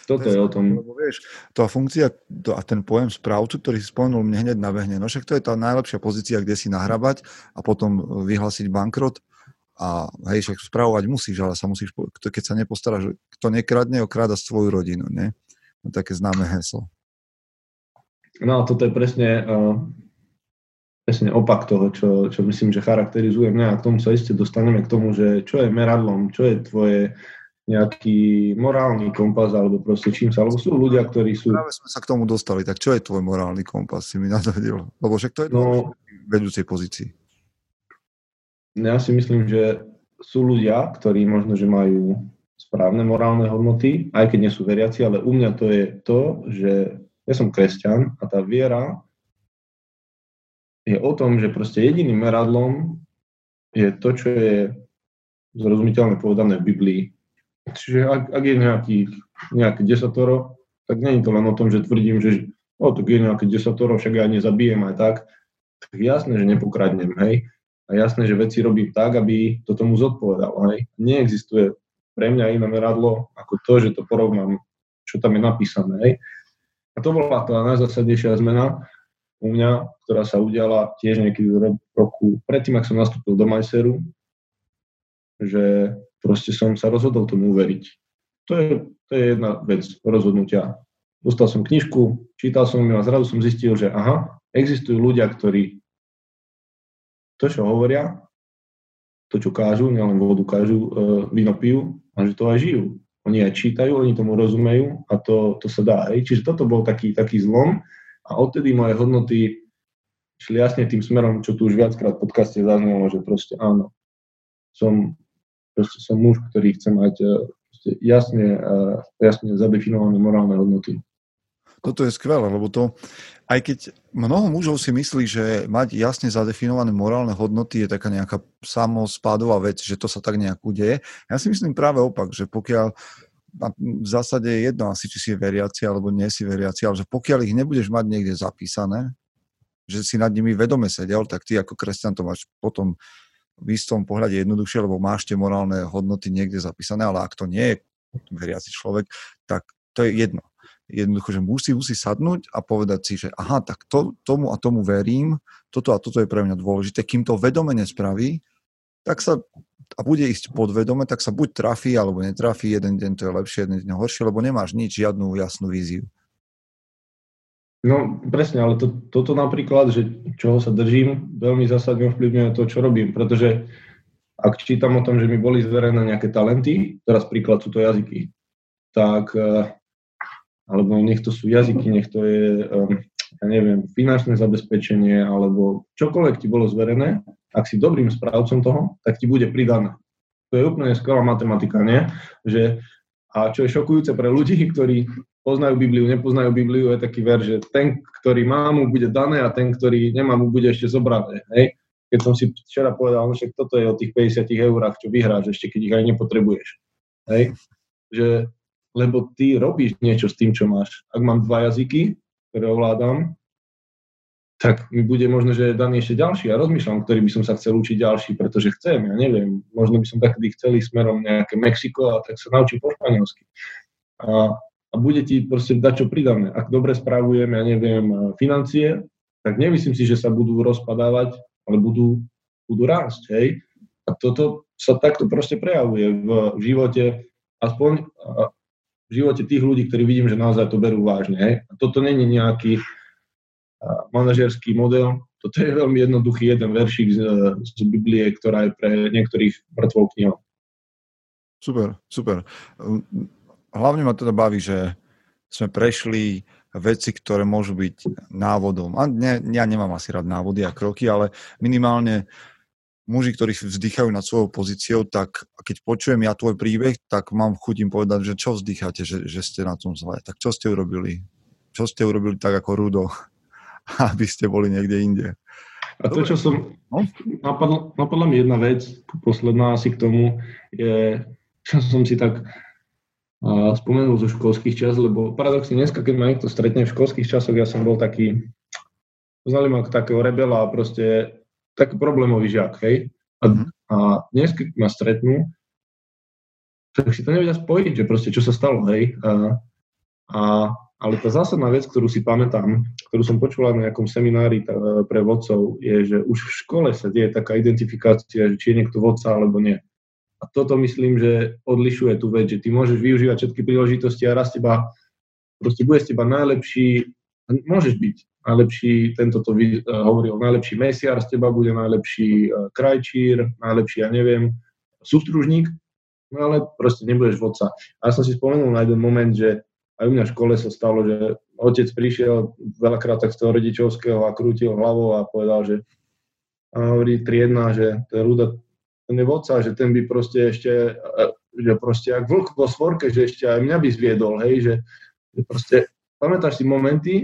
toto je o tom. Lebo vieš, tá funkcia to, a ten pojem správcu, ktorý si spomenul, mne hneď nabehne. No však to je tá najlepšia pozícia, kde si nahrabať a potom vyhlásiť bankrot. A hej, však spravovať musíš, ale sa musíš, keď sa nepostaráš, kto nekradne, okráda svoju rodinu, nie? No, také známe heslo. No a toto je presne, uh, presne opak toho, čo, čo myslím, že charakterizuje mňa a k tomu sa iste dostaneme k tomu, že čo je meradlom, čo je tvoje nejaký morálny kompas, alebo proste čím sa, alebo sú ľudia, ktorí sú... Práve sme sa k tomu dostali, tak čo je tvoj morálny kompas, si mi nadvedil? Lebo však to je no, vedúcej pozícii. Ja si myslím, že sú ľudia, ktorí možno, že majú správne morálne hodnoty, aj keď nie sú veriaci, ale u mňa to je to, že ja som kresťan a tá viera je o tom, že proste jediným meradlom je to, čo je zrozumiteľne povedané v Biblii. Čiže ak, ak je nejaký, nejaké desatoro, tak je to len o tom, že tvrdím, že o, tak je nejaké desatoro, však ja nezabijem aj tak. Tak jasné, že nepokradnem, hej. A jasné, že veci robím tak, aby to tomu zodpovedal, hej. Neexistuje pre mňa iné meradlo ako to, že to porovnám, čo tam je napísané. Hej. A to bola tá najzásadnejšia zmena u mňa, ktorá sa udiala tiež niekedy v roku, predtým, ak som nastúpil do Majseru, že proste som sa rozhodol tomu uveriť. To je, to je jedna vec rozhodnutia. Dostal som knižku, čítal som ju a zrazu som zistil, že aha, existujú ľudia, ktorí to, čo hovoria, to, čo kážu, nielen vodu kážu, e, víno pijú, a že to aj žijú. Oni aj čítajú, oni tomu rozumejú a to, to sa dá. Hej. Čiže toto bol taký, taký zlom a odtedy moje hodnoty šli jasne tým smerom, čo tu už viackrát v podcaste zaznelo, že proste áno, som, proste som muž, ktorý chce mať e, jasne, e, jasne zadefinované morálne hodnoty. Toto je skvelé, lebo to, aj keď mnoho mužov si myslí, že mať jasne zadefinované morálne hodnoty je taká nejaká samospádová vec, že to sa tak nejak udeje. Ja si myslím práve opak, že pokiaľ v zásade je jedno asi, či si veriaci alebo nie si veriaci, ale že pokiaľ ich nebudeš mať niekde zapísané, že si nad nimi vedome sedel, tak ty ako kresťan to máš potom v istom pohľade jednoduchšie, lebo máš tie morálne hodnoty niekde zapísané, ale ak to nie je veriaci človek, tak to je jedno jednoducho, že musí, musí sadnúť a povedať si, že aha, tak to, tomu a tomu verím, toto a toto je pre mňa dôležité. Kým to vedome nespraví, tak sa a bude ísť podvedome, tak sa buď trafí, alebo netrafí, jeden deň to je lepšie, jeden deň horšie, lebo nemáš nič, žiadnu jasnú víziu. No presne, ale to, toto napríklad, že čoho sa držím, veľmi zásadne ovplyvňuje to, čo robím, pretože ak čítam o tom, že mi boli zverené nejaké talenty, teraz príklad sú to jazyky, tak eh, alebo nech to sú jazyky, nech to je, ja neviem, finančné zabezpečenie, alebo čokoľvek ti bolo zverené, ak si dobrým správcom toho, tak ti bude pridané. To je úplne skvelá matematika, nie? Že, a čo je šokujúce pre ľudí, ktorí poznajú Bibliu, nepoznajú Bibliu, je taký ver, že ten, ktorý má, mu bude dané a ten, ktorý nemá, mu bude ešte zobraté. Hej? Keď som si včera povedal, no však toto je o tých 50 eurách, čo vyhráš, ešte keď ich aj nepotrebuješ. Hej? Že lebo ty robíš niečo s tým, čo máš. Ak mám dva jazyky, ktoré ovládam, tak mi bude možno, že daný ešte ďalší a rozmýšľam, ktorý by som sa chcel učiť ďalší, pretože chcem, ja neviem, možno by som takedy chcel ísť smerom nejaké Mexiko a tak sa naučím po španielsky. A, a bude ti proste dať čo pridané. Ak dobre spravujem, ja neviem, financie, tak nemyslím si, že sa budú rozpadávať, ale budú, budú rásť, hej. A toto sa takto proste prejavuje v živote, aspoň v živote tých ľudí, ktorí vidím, že naozaj to berú vážne, hej. A toto není nejaký manažerský model. Toto je veľmi jednoduchý jeden veršik z, z Biblie, ktorá je pre niektorých mŕtvou knihou. Super, super. Hlavne ma teda baví, že sme prešli veci, ktoré môžu byť návodom. A ne, ja nemám asi rád návody a kroky, ale minimálne muži, ktorí vzdychajú nad svojou pozíciou, tak keď počujem ja tvoj príbeh, tak mám chutím povedať, že čo vzdycháte, že, že ste na tom zle. Tak čo ste urobili? Čo ste urobili tak ako Rudo? aby ste boli niekde inde. A to, čo som... No? Napadla, napadla mi jedna vec, posledná asi k tomu, je, čo som si tak a, spomenul zo školských čas, lebo paradoxne dneska, keď ma niekto stretne v školských časoch, ja som bol taký, poznali ma takého rebela a proste taký problémový žiak, hej. A, mm. a dnes, keď ma stretnú, tak si to nevedia spojiť, že proste čo sa stalo, hej. A, a ale tá zásadná vec, ktorú si pamätám, ktorú som počula na nejakom seminári pre vodcov, je, že už v škole sa deje taká identifikácia, že či je niekto vodca alebo nie. A toto myslím, že odlišuje tú vec, že ty môžeš využívať všetky príležitosti a raz teba, proste bude z teba najlepší, môžeš byť najlepší, tento to hovoril, najlepší mesiar z teba bude najlepší uh, krajčír, najlepší, ja neviem, sústružník, no ale proste nebudeš vodca. A ja som si spomenul na jeden moment, že aj u mňa v škole sa stalo, že otec prišiel veľakrát tak z toho rodičovského a krútil hlavou a povedal, že a hovorí triedna, že ten Ruda, ten je vodca, že ten by proste ešte, že proste ak vlk vo svorke, že ešte aj mňa by zviedol, hej, že, že proste, pamätáš si momenty,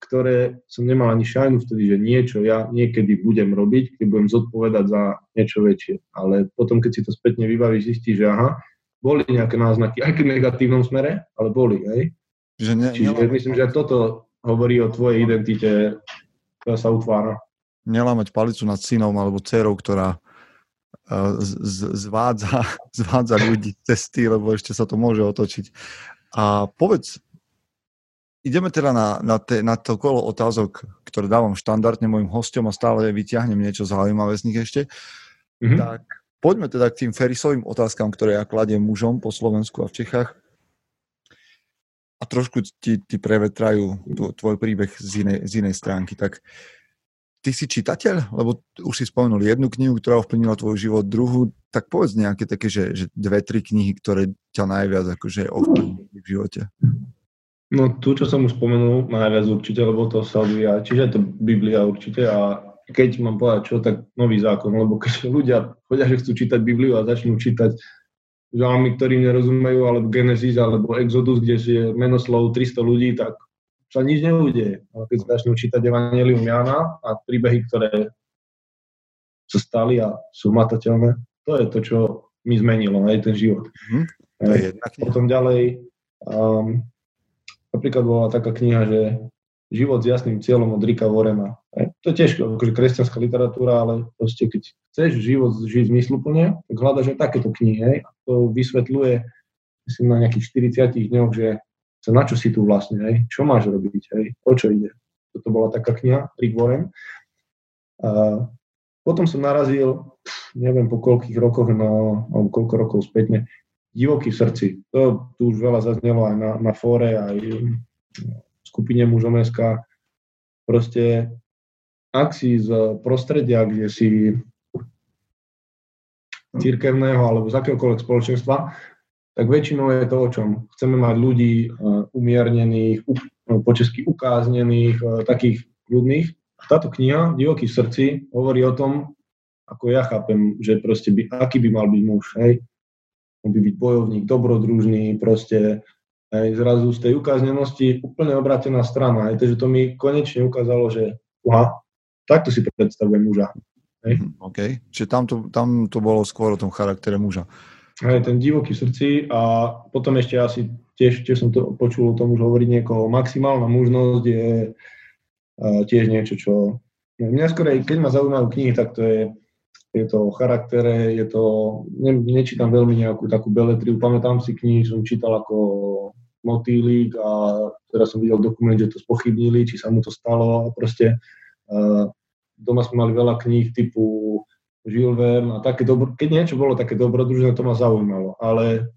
ktoré som nemal ani šajnu vtedy, že niečo ja niekedy budem robiť, keď budem zodpovedať za niečo väčšie. Ale potom, keď si to spätne vybavíš, zistíš, že aha, boli nejaké náznaky, aj v negatívnom smere, ale boli, hej. Že ne, Čiže nelámať, myslím, že toto hovorí o tvojej identite, ktorá sa utvára. Nelámať palicu nad synom alebo dcerou, ktorá uh, z, zvádza, zvádza ľudí cesty, lebo ešte sa to môže otočiť. A povedz, ideme teda na, na, te, na to kolo otázok, ktoré dávam štandardne mojim hostom a stále vyťahnem niečo zaujímavé z nich ešte. Mm-hmm. Tak Poďme teda k tým Ferisovým otázkam, ktoré ja kladiem mužom po Slovensku a v Čechách. A trošku ti, ti prevetrajú tvoj príbeh z inej, z inej stránky. Tak ty si čitateľ? Lebo už si spomenul jednu knihu, ktorá ovplyvnila tvoj život, druhú. Tak povedz nejaké také, že, že dve, tri knihy, ktoré ťa najviac akože ovplyvnili v živote. No tu, čo som už spomenul, najviac určite, lebo to sa odvíja, čiže to Biblia určite a keď mám povedať čo, tak nový zákon, lebo keď ľudia chodia, že chcú čítať Bibliu a začnú čítať žalmy, ktorí nerozumejú, alebo Genesis, alebo Exodus, kde je menoslov 300 ľudí, tak sa nič neudeje. Ale keď začnú čítať Evangelium Jana a príbehy, ktoré sa stali a sú matateľné, to je to, čo mi zmenilo aj ten život. Mm, to je Potom ďalej, um, napríklad bola taká kniha, že Život s jasným cieľom od Rika Vorena. To je tiež akože kresťanská literatúra, ale proste keď chceš život žiť zmysluplne, tak hľadaš aj takéto knihy. Hej? To vysvetľuje, myslím, na nejakých 40 dňoch, že na čo si tu vlastne, hej? čo máš robiť, hej? o čo ide. Toto bola taká kniha, Rick Warren. A potom som narazil, neviem po koľkých rokoch, no, alebo koľko rokov spätne, Divoký v srdci. To tu už veľa zaznelo aj na, na fóre, aj skupine mužom SK. Proste ak si z prostredia, kde si církevného alebo z akéhokoľvek spoločenstva, tak väčšinou je to o čom. Chceme mať ľudí e, umiernených, no, po česky ukáznených, e, takých ľudných. Táto kniha, Divoký v srdci, hovorí o tom, ako ja chápem, že proste by, aký by mal byť muž, hej. By byť bojovník, dobrodružný, proste Hej, zrazu z tej ukáznenosti úplne obrátená strana. Hej, takže to mi konečne ukázalo, že uha, takto si predstavujem muža. Hej. Mhm, OK, čiže tam to, tam to bolo skôr o tom charaktere muža. Hej, ten divoký srdci a potom ešte asi tiež, tiež som to počul o tom už hovoriť niekoho. Maximálna mužnosť je uh, tiež niečo, čo... No, mňa skôr, keď ma zaujímajú knihy, tak to je, je to o charaktere, je to... Ne, nečítam veľmi nejakú takú beletriu, pamätám si knihy, som čítal ako motýlik a teraz som videl dokument, že to spochybnili, či sa mu to stalo a proste uh, doma sme mali veľa kníh typu Jules Verne a také dobro, keď niečo bolo také dobrodružné, to ma zaujímalo, ale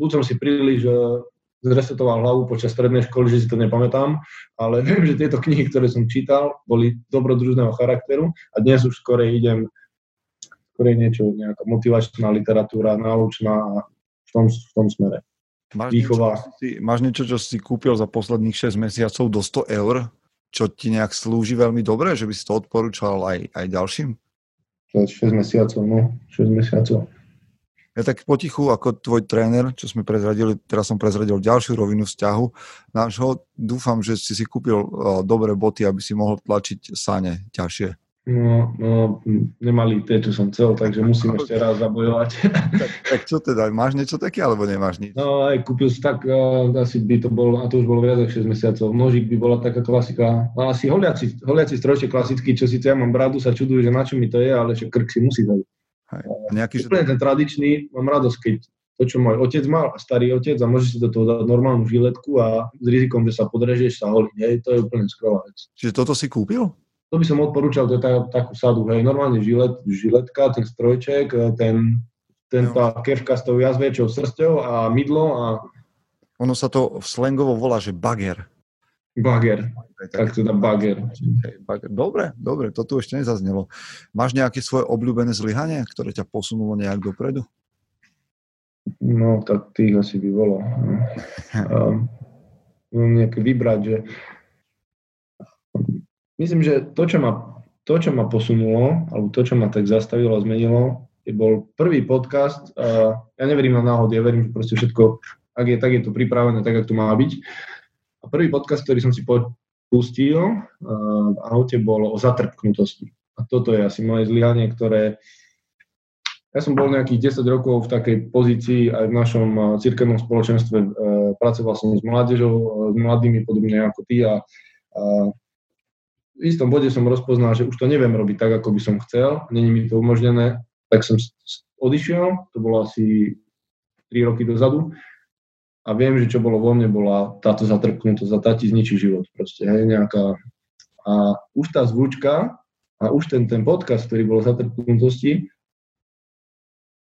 buď som si príliš uh, zresetoval hlavu počas strednej školy, že si to nepamätám, ale viem, že tieto knihy, ktoré som čítal, boli dobrodružného charakteru a dnes už skôr idem skôr niečo, nejaká motivačná literatúra, naučná v tom, v tom smere. Máš Výchova. Niečo, čo si, máš niečo, čo si kúpil za posledných 6 mesiacov do 100 eur, čo ti nejak slúži veľmi dobre, že by si to odporúčal aj, aj ďalším? To je 6 mesiacov, no, 6 mesiacov. Ja tak potichu, ako tvoj tréner, čo sme prezradili, teraz som prezradil ďalšiu rovinu vzťahu nášho, dúfam, že si si kúpil uh, dobré boty, aby si mohol tlačiť sane ťažšie. No, no, nemali tie, čo som chcel, takže musím ešte raz zabojovať. Tak, tak čo teda, máš niečo také, alebo nemáš nič? No aj kúpil si tak, uh, asi by to bol, a to už bolo viac ako 6 mesiacov, nožík by bola taká klasika, no asi holiaci, holiaci strojček klasický, čo síce ja mám bradu, sa čudujú, že na čo mi to je, ale že krk si musí dať. Hej. Nejaký, že... Ten tradičný, mám radosť, keď to, čo môj otec mal, starý otec, a môžeš si do toho dať normálnu žiletku a s rizikom, že sa podrežeš, sa holí, hej, to je úplne skvelá vec. Čiže toto si kúpil? To by som odporúčal, to je tá, takú sadu, hej, normálne žilet, žiletka, ten strojček, ten, ten tá kevka s tou jazviečou srsťou a mydlo a Ono sa to slangovo volá, že bager. bager, tak teda bager. Bager. Dobre, dobre, to tu ešte nezaznelo. Máš nejaké svoje obľúbené zlyhanie, ktoré ťa posunulo nejak dopredu? No, tak tých asi by bolo. Um, nejaké vybrať, že myslím, že to, čo ma, to, čo ma posunulo, alebo to, čo ma tak zastavilo a zmenilo, je bol prvý podcast. Uh, ja neverím na náhody, ja verím, že proste všetko, ak je, tak je to pripravené, tak, ako to má byť. A prvý podcast, ktorý som si pustil v aute, bol o zatrpknutosti. A toto je asi moje zlyhanie, ktoré ja som bol nejakých 10 rokov v takej pozícii aj v našom cirkevnom spoločenstve. Pracoval som s mládežou, s mladými, podobne ako ty a, a v istom bode som rozpoznal, že už to neviem robiť tak, ako by som chcel, není mi to umožnené, tak som odišiel, to bolo asi 3 roky dozadu. A viem, že čo bolo vo mne, bola táto zatrpknutosť a tá ti zničí život proste, hej, nejaká. A už tá zvučka a už ten, ten podcast, ktorý bol o zatrpknutosti,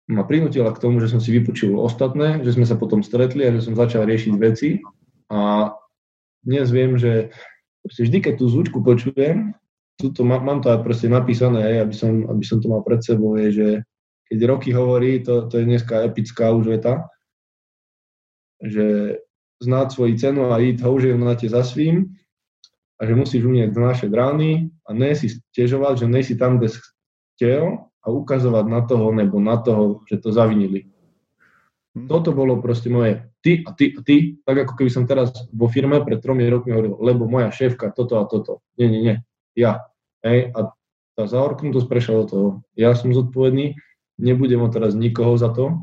ma prinútila k tomu, že som si vypočul ostatné, že sme sa potom stretli a že som začal riešiť veci. A dnes viem, že proste vždy, keď tú zvučku počujem, tuto, má, mám to aj proste napísané, aby, som, aby som to mal pred sebou, je, že keď Roky hovorí, to, to je dneska epická už veta, že znáť svoji cenu a ísť houževnate za svým a že musíš umieť znášať rány a ne si stiežovať, že ne si tam, kde chcel a ukazovať na toho nebo na toho, že to zavinili. Toto bolo proste moje ty a ty a ty, tak ako keby som teraz vo firme pred tromi rokmi hovoril, lebo moja šéfka toto a toto. Nie, nie, nie, ja. Hej, a tá zaorknutosť prešla do toho. Ja som zodpovedný, nebudem od teraz nikoho za to,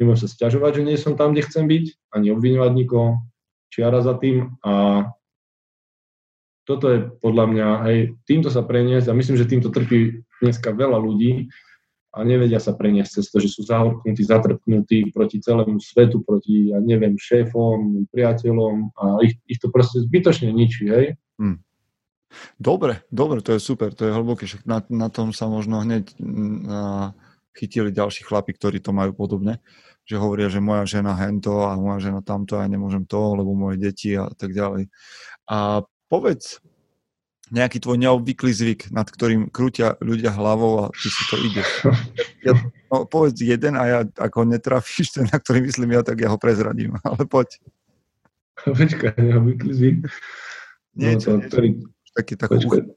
nebudem sa sťažovať, že nie som tam, kde chcem byť, ani obviňovať nikoho, čiara za tým a toto je podľa mňa, hej, týmto sa preniesť a myslím, že týmto trpí dneska veľa ľudí a nevedia sa preniesť cez to, že sú zahorknutí, zatrpnutí proti celému svetu, proti, ja neviem, šéfom, priateľom a ich, ich to proste zbytočne ničí, hej. Dobre, dobre, to je super, to je hlboké, však na, na tom sa možno hneď a, chytili ďalší chlapi, ktorí to majú podobne, že hovoria, že moja žena hento a moja žena tamto a ja nemôžem to, lebo moje deti a tak ďalej. A povedz nejaký tvoj neobvyklý zvyk, nad ktorým krútia ľudia hlavou a ty si to ideš. Ja, no, povedz jeden a ja, ako netrafíš ten, na ktorý myslím ja, tak ja ho prezradím, ale poď. Počkaj, neobvyklý zvyk. Niečo, no, to, niečo. ktorý, Taký, takú počkaj.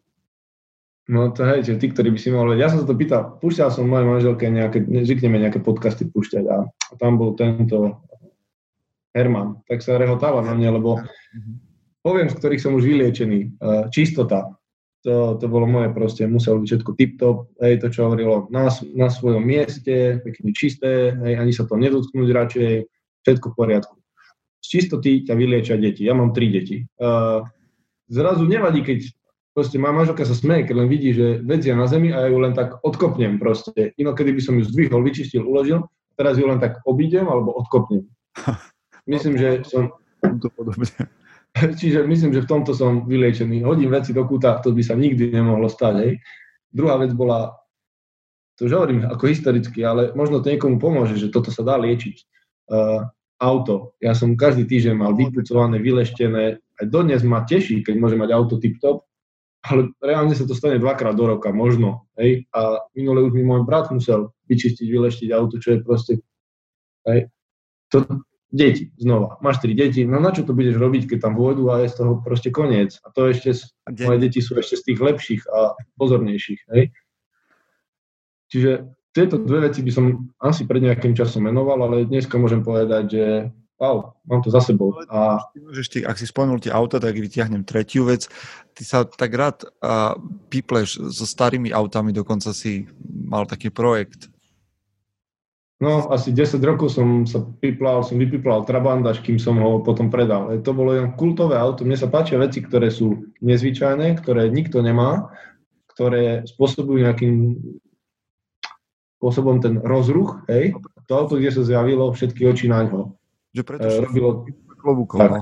No to hej, že ty, ktorí by si mohli, ja som sa to pýtal, púšťal som mojej manželke nejaké, zvykneme nejaké podcasty púšťať a, a tam bol tento Herman, tak sa rehotala na mňa, lebo poviem, z ktorých som už vyliečený. Uh, čistota. To, to bolo moje proste, muselo byť všetko tip-top, hej, to, čo hovorilo na, na svojom mieste, pekne čisté, hej, ani sa to nedotknúť radšej, všetko v poriadku. Z čistoty ťa vyliečia deti. Ja mám tri deti. Uh, zrazu nevadí, keď proste má manželka sa smeje, keď len vidí, že vec je na zemi a ja ju len tak odkopnem proste. Inokedy by som ju zdvihol, vyčistil, uložil, teraz ju len tak obídem alebo odkopnem. Myslím, že som... To podobne. Čiže myslím, že v tomto som vyliečený. Hodím veci do kúta, to by sa nikdy nemohlo stať. Hej. Druhá vec bola, to už hovorím ako historicky, ale možno to niekomu pomôže, že toto sa dá liečiť. Uh, auto. Ja som každý týždeň mal vypucované, vyleštené. Aj dodnes ma teší, keď môžem mať auto tip-top, ale reálne sa to stane dvakrát do roka, možno. Hej? A minule už mi môj brat musel vyčistiť, vyleštiť auto, čo je proste... Hej? To, deti, znova. Máš tri deti, no na čo to budeš robiť, keď tam vôjdu a je z toho proste koniec. A to ešte, moje deti sú ešte z tých lepších a pozornejších. Hej? Čiže tieto dve veci by som asi pred nejakým časom menoval, ale dneska môžem povedať, že wow, mám to za sebou. A... Môžeš ty, ak si spomenul tie auta, tak vyťahnem tretiu vec. Ty sa tak rád uh, pípleš so starými autami, dokonca si mal taký projekt No, asi 10 rokov som sa piplal, som vypiplal Trabant, až kým som ho potom predal. To bolo jen kultové auto. Mne sa páčia veci, ktoré sú nezvyčajné, ktoré nikto nemá, ktoré spôsobujú nejakým spôsobom ten rozruch, hej. To auto, kde sa zjavilo, všetky oči na ňo. Že preto e, robilo... Klobúkov, no.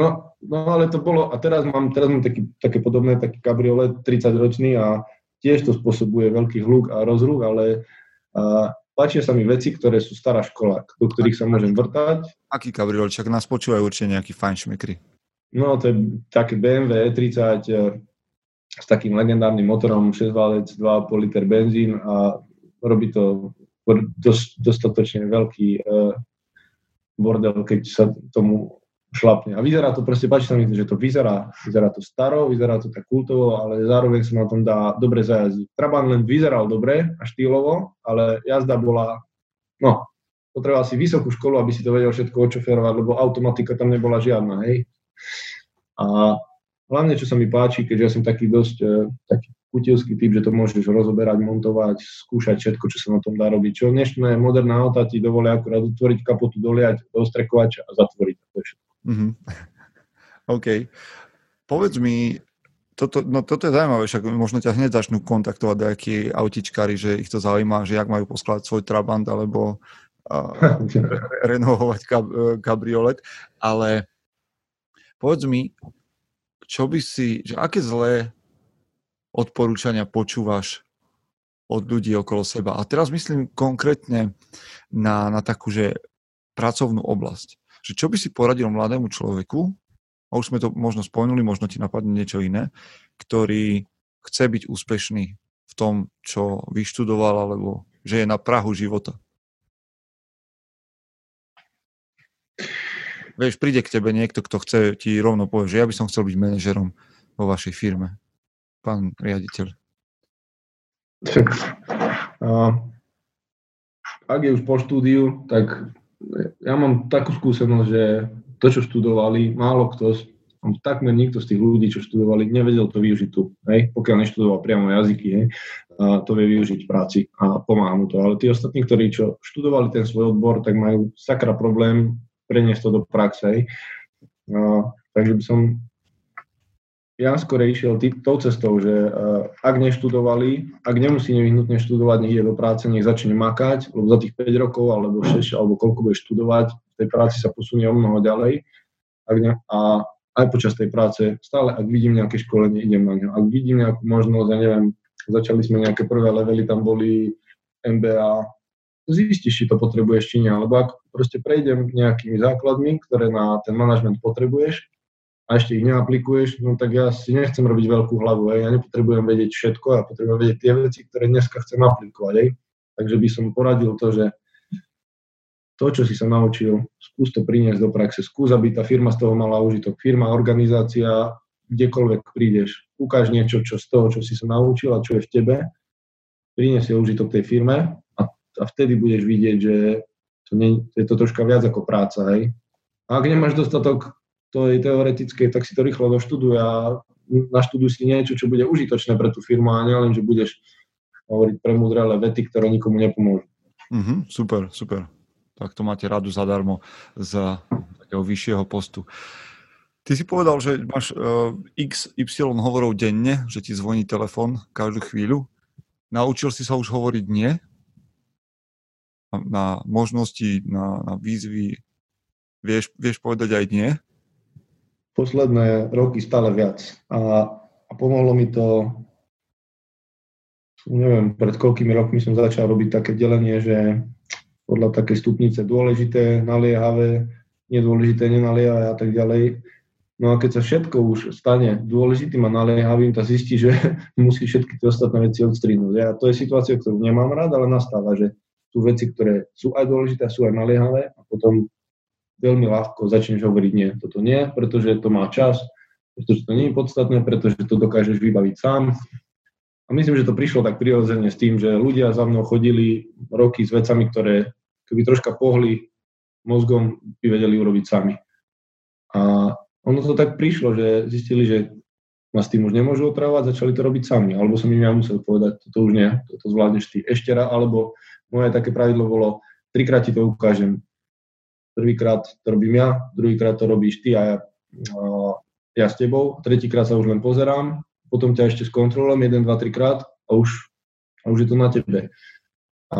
no. no, ale to bolo, a teraz mám, teraz mám taký, také podobné, taký kabriolet 30 ročný a tiež to spôsobuje veľký hluk a rozruch, ale a, Páčia sa mi veci, ktoré sú stará škola, do ktorých sa môžem vrtať. Aký kabriol? Čak nás počúvajú určite nejakí fajnšmekry. No, to je také BMW E30 eh, s takým legendárnym motorom 6 valec, 2,5 liter benzín a robí to dos, dostatočne veľký uh, bordel, keď sa tomu šlapne. A vyzerá to, proste páči sa mi, že to vyzerá, vyzerá to staro, vyzerá to tak kultovo, ale zároveň sa na tom dá dobre zajazdiť. Trabant len vyzeral dobre a štýlovo, ale jazda bola, no, potreboval si vysokú školu, aby si to vedel všetko očoferovať, lebo automatika tam nebola žiadna, hej. A hlavne, čo sa mi páči, keďže ja som taký dosť uh, taký kutilský typ, že to môžeš rozoberať, montovať, skúšať všetko, čo sa na tom dá robiť. Čo dnešné moderné auta ti dovolia akurát otvoriť kapotu, doliať do strekovača a zatvoriť. To všetko. Mm-hmm. OK. Povedz mi, toto, no toto je zaujímavé, však možno ťa hneď začnú kontaktovať nejakí autičkári, že ich to zaujíma, že jak majú poskladať svoj Trabant alebo uh, renovovať kab, kabriolet, ale povedz mi, čo by si, že aké zlé odporúčania počúvaš od ľudí okolo seba. A teraz myslím konkrétne na, na takú, že pracovnú oblasť že čo by si poradil mladému človeku, a už sme to možno spomenuli, možno ti napadne niečo iné, ktorý chce byť úspešný v tom, čo vyštudoval, alebo že je na Prahu života. Vieš, príde k tebe niekto, kto chce ti rovno povie, že ja by som chcel byť manažerom vo vašej firme. Pán riaditeľ. Tak, ak je už po štúdiu, tak ja mám takú skúsenosť, že to, čo študovali, málo kto, takmer nikto z tých ľudí, čo študovali, nevedel to využiť tu, hej? pokiaľ neštudoval priamo jazyky, hej? A to vie využiť v práci a pomáha mu to. Ale tí ostatní, ktorí čo študovali ten svoj odbor, tak majú sakra problém preniesť to do praxe. Hej? A, takže by som ja skôr išiel tý, tou cestou, že uh, ak neštudovali, ak nemusí nevyhnutne študovať, nech ide do práce, nech začne makať, lebo za tých 5 rokov alebo 6 alebo koľko bude študovať, v tej práci sa posunie o mnoho ďalej. Ak ne, a aj počas tej práce stále, ak vidím nejaké školenie, idem na ňo. Ak vidím nejakú možnosť, ja neviem, začali sme nejaké prvé levely, tam boli MBA, zistíš, či to potrebuješ, či nie. Lebo ak proste prejdem nejakými základmi, ktoré na ten manažment potrebuješ, a ešte ich neaplikuješ, no tak ja si nechcem robiť veľkú hlavu, aj. ja nepotrebujem vedieť všetko, ja potrebujem vedieť tie veci, ktoré dneska chcem aplikovať. Aj. Takže by som poradil to, že to, čo si sa naučil, skús to priniesť do praxe, skús, aby tá firma z toho mala užitok. Firma, organizácia, kdekoľvek prídeš, ukáž niečo, čo z toho, čo si sa naučil a čo je v tebe, priniesie užitok tej firme a, a vtedy budeš vidieť, že to, nie, je to troška viac ako práca, hej. A ak nemáš dostatok to je teoretické, tak si to rýchlo doštuduj a naštuduj si niečo, čo bude užitočné pre tú firmu a nielen, že budeš hovoriť premudrele vety, ktoré nikomu nepomôžu. Mm-hmm, super, super. Tak to máte radu zadarmo z takého vyššieho postu. Ty si povedal, že máš uh, XY hovorov denne, že ti zvoní telefon každú chvíľu. Naučil si sa už hovoriť nie? Na, na možnosti, na, na výzvy. Vieš, vieš povedať aj nie? Posledné roky stále viac. A, a pomohlo mi to, neviem, pred koľkými rokmi som začal robiť také delenie, že podľa také stupnice dôležité, naliehavé, nedôležité, nenaliehavé a tak ďalej No a keď sa všetko už stane dôležitým a naliehavým, tak zistí, že musí všetky tie ostatné veci odstrihnúť. Ja, to je situácia, ktorú nemám rád, ale nastáva, že sú veci, ktoré sú aj dôležité, sú aj naliehavé a potom veľmi ľahko začneš hovoriť nie. Toto nie, pretože to má čas, pretože to nie je podstatné, pretože to dokážeš vybaviť sám. A myslím, že to prišlo tak prirodzene s tým, že ľudia za mnou chodili roky s vecami, ktoré keby troška pohli mozgom, by vedeli urobiť sami. A ono to tak prišlo, že zistili, že ma s tým už nemôžu otravovať, začali to robiť sami. Alebo som im ja musel povedať, toto už nie, toto zvládneš ty ešte raz, alebo moje také pravidlo bolo, trikrát ti to ukážem. Prvýkrát to robím ja, druhýkrát to robíš ty a ja, a ja s tebou, tretíkrát sa už len pozerám, potom ťa ešte skontrolujem jeden, dva, trikrát a už, a už je to na tebe. A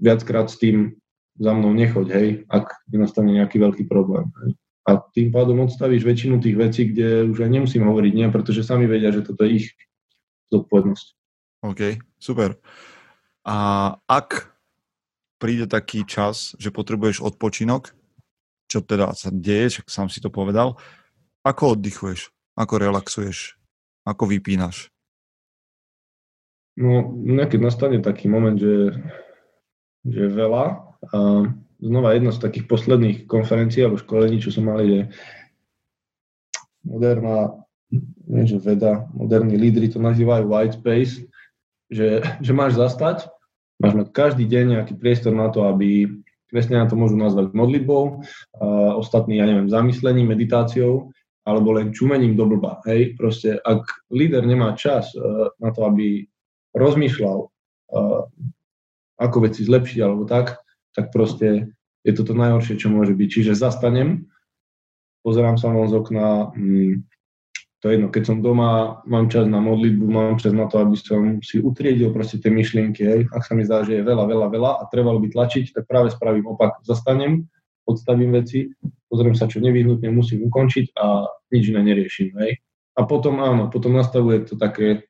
viackrát s tým za mnou nechoď, hej, ak nenastane nejaký veľký problém. Hej a tým pádom odstavíš väčšinu tých vecí, kde už aj nemusím hovoriť nie, pretože sami vedia, že toto je ich zodpovednosť. OK, super. A ak príde taký čas, že potrebuješ odpočinok, čo teda sa deje, čak sám si to povedal, ako oddychuješ? Ako relaxuješ? Ako vypínaš? No, keď nastane taký moment, že, že veľa, a znova jedna z takých posledných konferencií alebo školení, čo som mali, že moderná nie, že veda, moderní lídry to nazývajú white space, že, že máš zastať, máš mať každý deň nejaký priestor na to, aby kresťania to môžu nazvať modlitbou, ostatní, ja neviem, zamyslením, meditáciou, alebo len čumením do blba. Hej, proste, ak líder nemá čas uh, na to, aby rozmýšľal, uh, ako veci zlepšiť alebo tak, tak proste je to to najhoršie, čo môže byť. Čiže zastanem, pozerám sa von z okna, hmm, to je jedno, keď som doma, mám čas na modlitbu, mám čas na to, aby som si utriedil proste tie myšlienky, hej. ak sa mi zdá, že je veľa, veľa, veľa a trebalo by tlačiť, tak práve spravím opak, zastanem, odstavím veci, pozriem sa, čo nevyhnutne musím ukončiť a nič iné neriešim. Hej. A potom áno, potom nastavuje to také,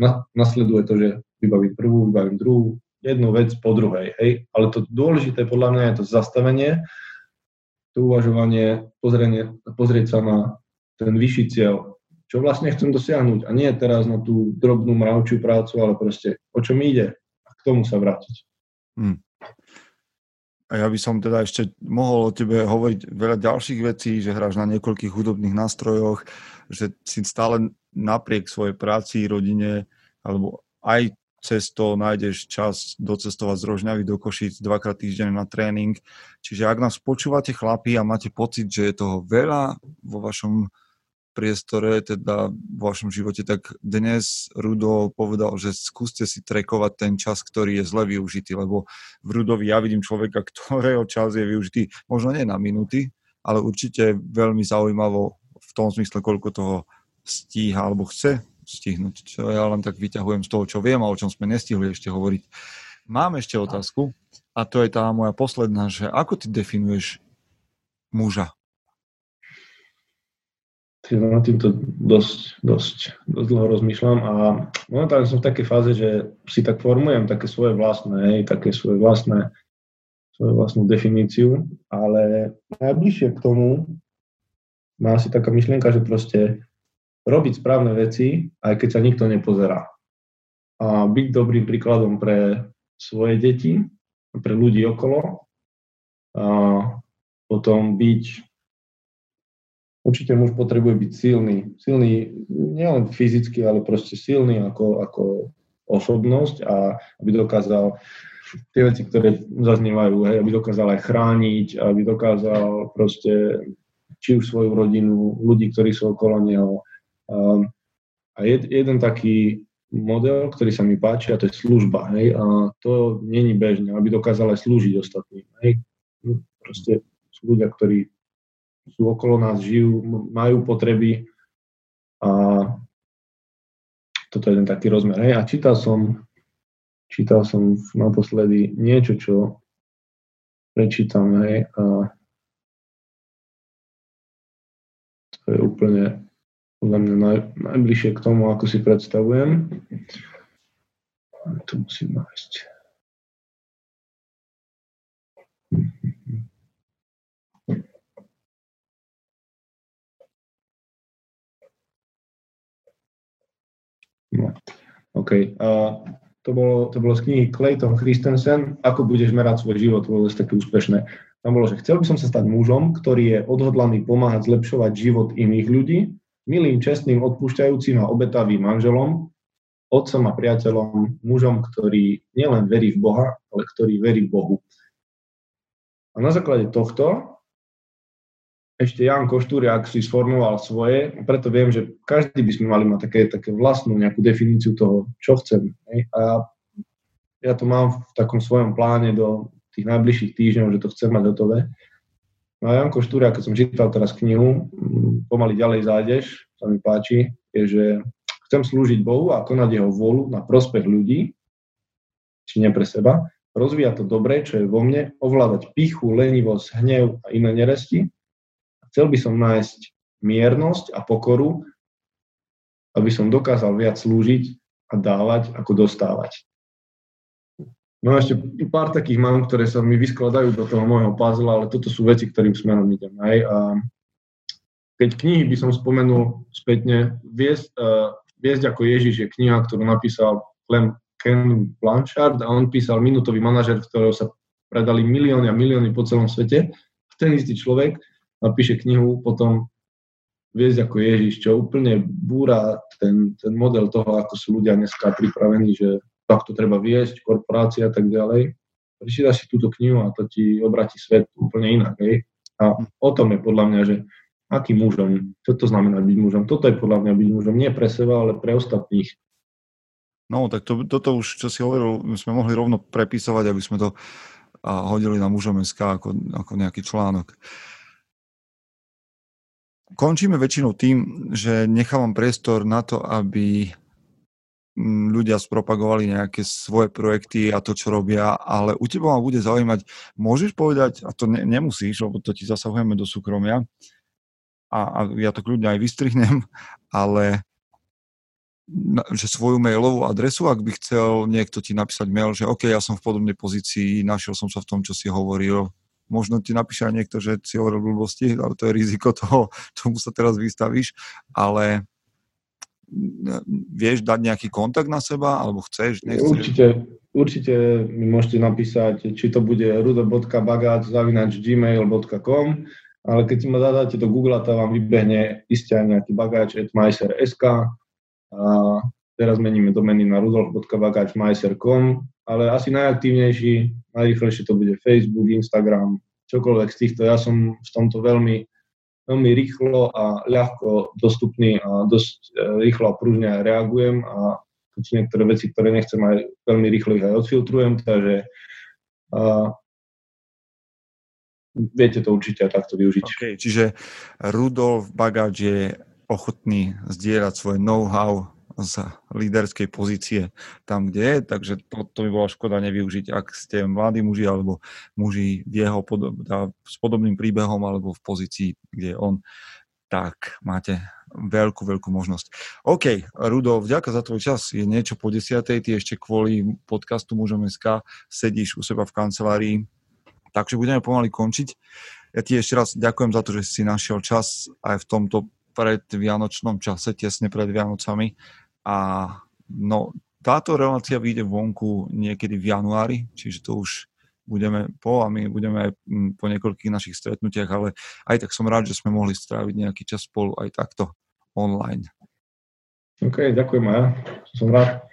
na, nasleduje to, že vybavím prvú, vybavím druhú, jednu vec po druhej. Hej? Ale to dôležité podľa mňa je to zastavenie, to uvažovanie, pozrieť, pozrieť sa na ten vyšší cieľ, čo vlastne chcem dosiahnuť. A nie teraz na tú drobnú mravčiu prácu, ale proste o čo mi ide a k tomu sa vrátiť. Hmm. A ja by som teda ešte mohol o tebe hovoriť veľa ďalších vecí, že hráš na niekoľkých hudobných nástrojoch, že si stále napriek svojej práci, rodine, alebo aj cez to nájdeš čas docestovať z Rožňavy do Košic dvakrát týždeň na tréning. Čiže ak nás počúvate chlapi a máte pocit, že je toho veľa vo vašom priestore, teda vo vašom živote, tak dnes Rudo povedal, že skúste si trekovať ten čas, ktorý je zle využitý, lebo v Rudovi ja vidím človeka, ktorého čas je využitý možno nie na minúty, ale určite veľmi zaujímavo v tom zmysle, koľko toho stíha alebo chce stihnúť, čo ja len tak vyťahujem z toho, čo viem a o čom sme nestihli ešte hovoriť. Mám ešte otázku a to je tá moja posledná, že ako ty definuješ muža? Na týmto dosť, dosť, dosť dlho rozmýšľam a momentálne som v takej fáze, že si tak formujem také svoje vlastné, také svoje vlastné, svoju vlastnú definíciu, ale najbližšie k tomu má asi taká myšlienka, že proste robiť správne veci, aj keď sa nikto nepozerá. A byť dobrým príkladom pre svoje deti, pre ľudí okolo. A potom byť určite muž potrebuje byť silný. Silný nielen fyzicky, ale proste silný ako, ako osobnosť a aby dokázal tie veci, ktoré zaznievajú, hej, aby dokázal aj chrániť, aby dokázal proste či už svoju rodinu, ľudí, ktorí sú okolo neho, Ehm, a jed, jeden taký model, ktorý sa mi páči, a to je služba. Hej? A to není bežné, aby dokázal aj slúžiť ostatným. Hej? Proste sú ľudia, ktorí sú okolo nás, žijú, majú potreby a toto je ten taký rozmer. Hej. A čítal som, čítal som naposledy niečo, čo prečítam, hej, a to je úplne podľa mňa naj, najbližšie k tomu, ako si predstavujem. To musím nájsť. No. OK. Uh, to, bolo, to bolo z knihy Clayton Christensen, Ako budeš merať svoj život, bolo také úspešné. Tam bolo, že chcel by som sa stať mužom, ktorý je odhodlaný pomáhať zlepšovať život iných ľudí, milým, čestným, odpúšťajúcim a obetavým manželom, otcom a priateľom, mužom, ktorý nielen verí v Boha, ale ktorý verí Bohu. A na základe tohto ešte Jan Koštúriak si sformoval svoje, preto viem, že každý by sme mali mať také, také vlastnú nejakú definíciu toho, čo chcem. Hej? A ja to mám v takom svojom pláne do tých najbližších týždňov, že to chcem mať hotové. No a Janko Štúriak, keď som čítal teraz knihu, mm, pomaly ďalej zájdeš, sa mi páči, je, že chcem slúžiť Bohu a konať jeho vôľu na prospech ľudí, či nie pre seba, rozvíjať to dobré, čo je vo mne, ovládať pichu, lenivosť, hnev a iné neresti, Chcel by som nájsť miernosť a pokoru, aby som dokázal viac slúžiť a dávať, ako dostávať. No a ešte pár takých mám, ktoré sa mi vyskladajú do toho môjho puzzle, ale toto sú veci, ktorým smerom idem. Hej. A keď knihy by som spomenul spätne, viesť, uh, viesť ako Ježiš je kniha, ktorú napísal Clem Ken Blanchard a on písal minútový manažer, ktorého sa predali milióny a milióny po celom svete. Ten istý človek napíše knihu, potom viesť ako Ježiš, čo úplne búra ten, ten model toho, ako sú ľudia dneska pripravení, že takto treba viesť, korporácia a tak ďalej. Prečítaš si túto knihu a to ti obratí svet úplne inak. Hej? A o tom je podľa mňa, že akým mužom, čo to znamená byť mužom. Toto je podľa mňa byť mužom, nie pre seba, ale pre ostatných. No, tak to, toto už, čo si hovoril, sme mohli rovno prepísovať, aby sme to a hodili na mužom SK ako, ako nejaký článok. Končíme väčšinou tým, že nechávam priestor na to, aby mm, ľudia spropagovali nejaké svoje projekty a to, čo robia, ale u teba ma bude zaujímať, môžeš povedať, a to ne, nemusíš, lebo to ti zasahujeme do súkromia, a, a ja to kľudne aj vystrihnem, ale že svoju mailovú adresu, ak by chcel niekto ti napísať mail, že OK, ja som v podobnej pozícii, našiel som sa v tom, čo si hovoril, možno ti napíše aj niekto, že si hovoril blbosti, ale to je riziko toho, čomu sa teraz vystavíš, ale vieš dať nejaký kontakt na seba, alebo chceš? Nechceš? Určite, určite mi môžete napísať, či to bude rudo.bagáč.gmail.com ale keď si ma zadáte do Google, to vám vybehne isté aj nejaký bagáč at majser.sk a teraz meníme domeny na rudolf.bagáč.majser.com ale asi najaktívnejší, najrychlejšie to bude Facebook, Instagram, čokoľvek z týchto. Ja som v tomto veľmi, veľmi rýchlo a ľahko dostupný a dosť e, rýchlo a aj reagujem a keď sú niektoré veci, ktoré nechcem aj veľmi rýchlo ich aj odfiltrujem, takže a, viete to určite aj takto využiť. Okay, čiže Rudolf Bagáč je ochotný zdieľať svoj know-how z líderskej pozície tam, kde je, takže to, to by bola škoda nevyužiť, ak ste mladí muži alebo muži jeho podob, s podobným príbehom alebo v pozícii, kde je on, tak máte veľkú, veľkú možnosť. OK, Rudo, vďaka za tvoj čas. Je niečo po desiatej, ty ešte kvôli podcastu Mužom SK sedíš u seba v kancelárii, takže budeme pomaly končiť. Ja ti ešte raz ďakujem za to, že si našiel čas aj v tomto predvianočnom čase, tesne pred Vianocami a no, táto relácia vyjde vonku niekedy v januári, čiže to už budeme po a my budeme aj mm, po niekoľkých našich stretnutiach, ale aj tak som rád, že sme mohli stráviť nejaký čas spolu aj takto online. OK, ďakujem ja, som rád.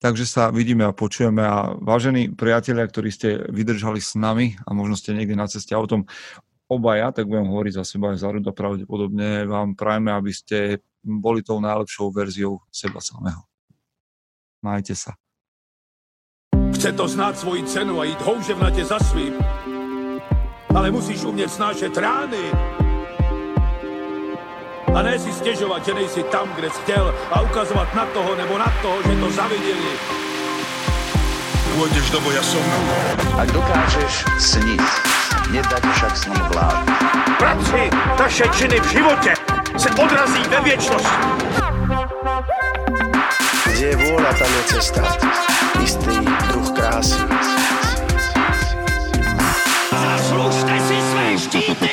Takže sa vidíme a počujeme a vážení priatelia, ktorí ste vydržali s nami a možno ste niekde na ceste autom obaja, tak budem hovoriť za seba aj za Ruda pravdepodobne, vám prajme, aby ste boli tou najlepšou verziou seba samého. Majte sa. Chce to znáť svoji cenu a ísť houževnate za svým, Ale musíš umieť snášať rány. A ne si stežovať, že nejsi tam, kde si chcel a ukazovať na toho nebo na toho, že to zavideli. Pôjdeš do boja som. Ak dokážeš sniť, nedať však sním vlád. Práci taše činy v živote se odrazí ve viečnosti. Kde je vôľa, tam je cesta. Istý druh krásy. Zaslužte si své štíty!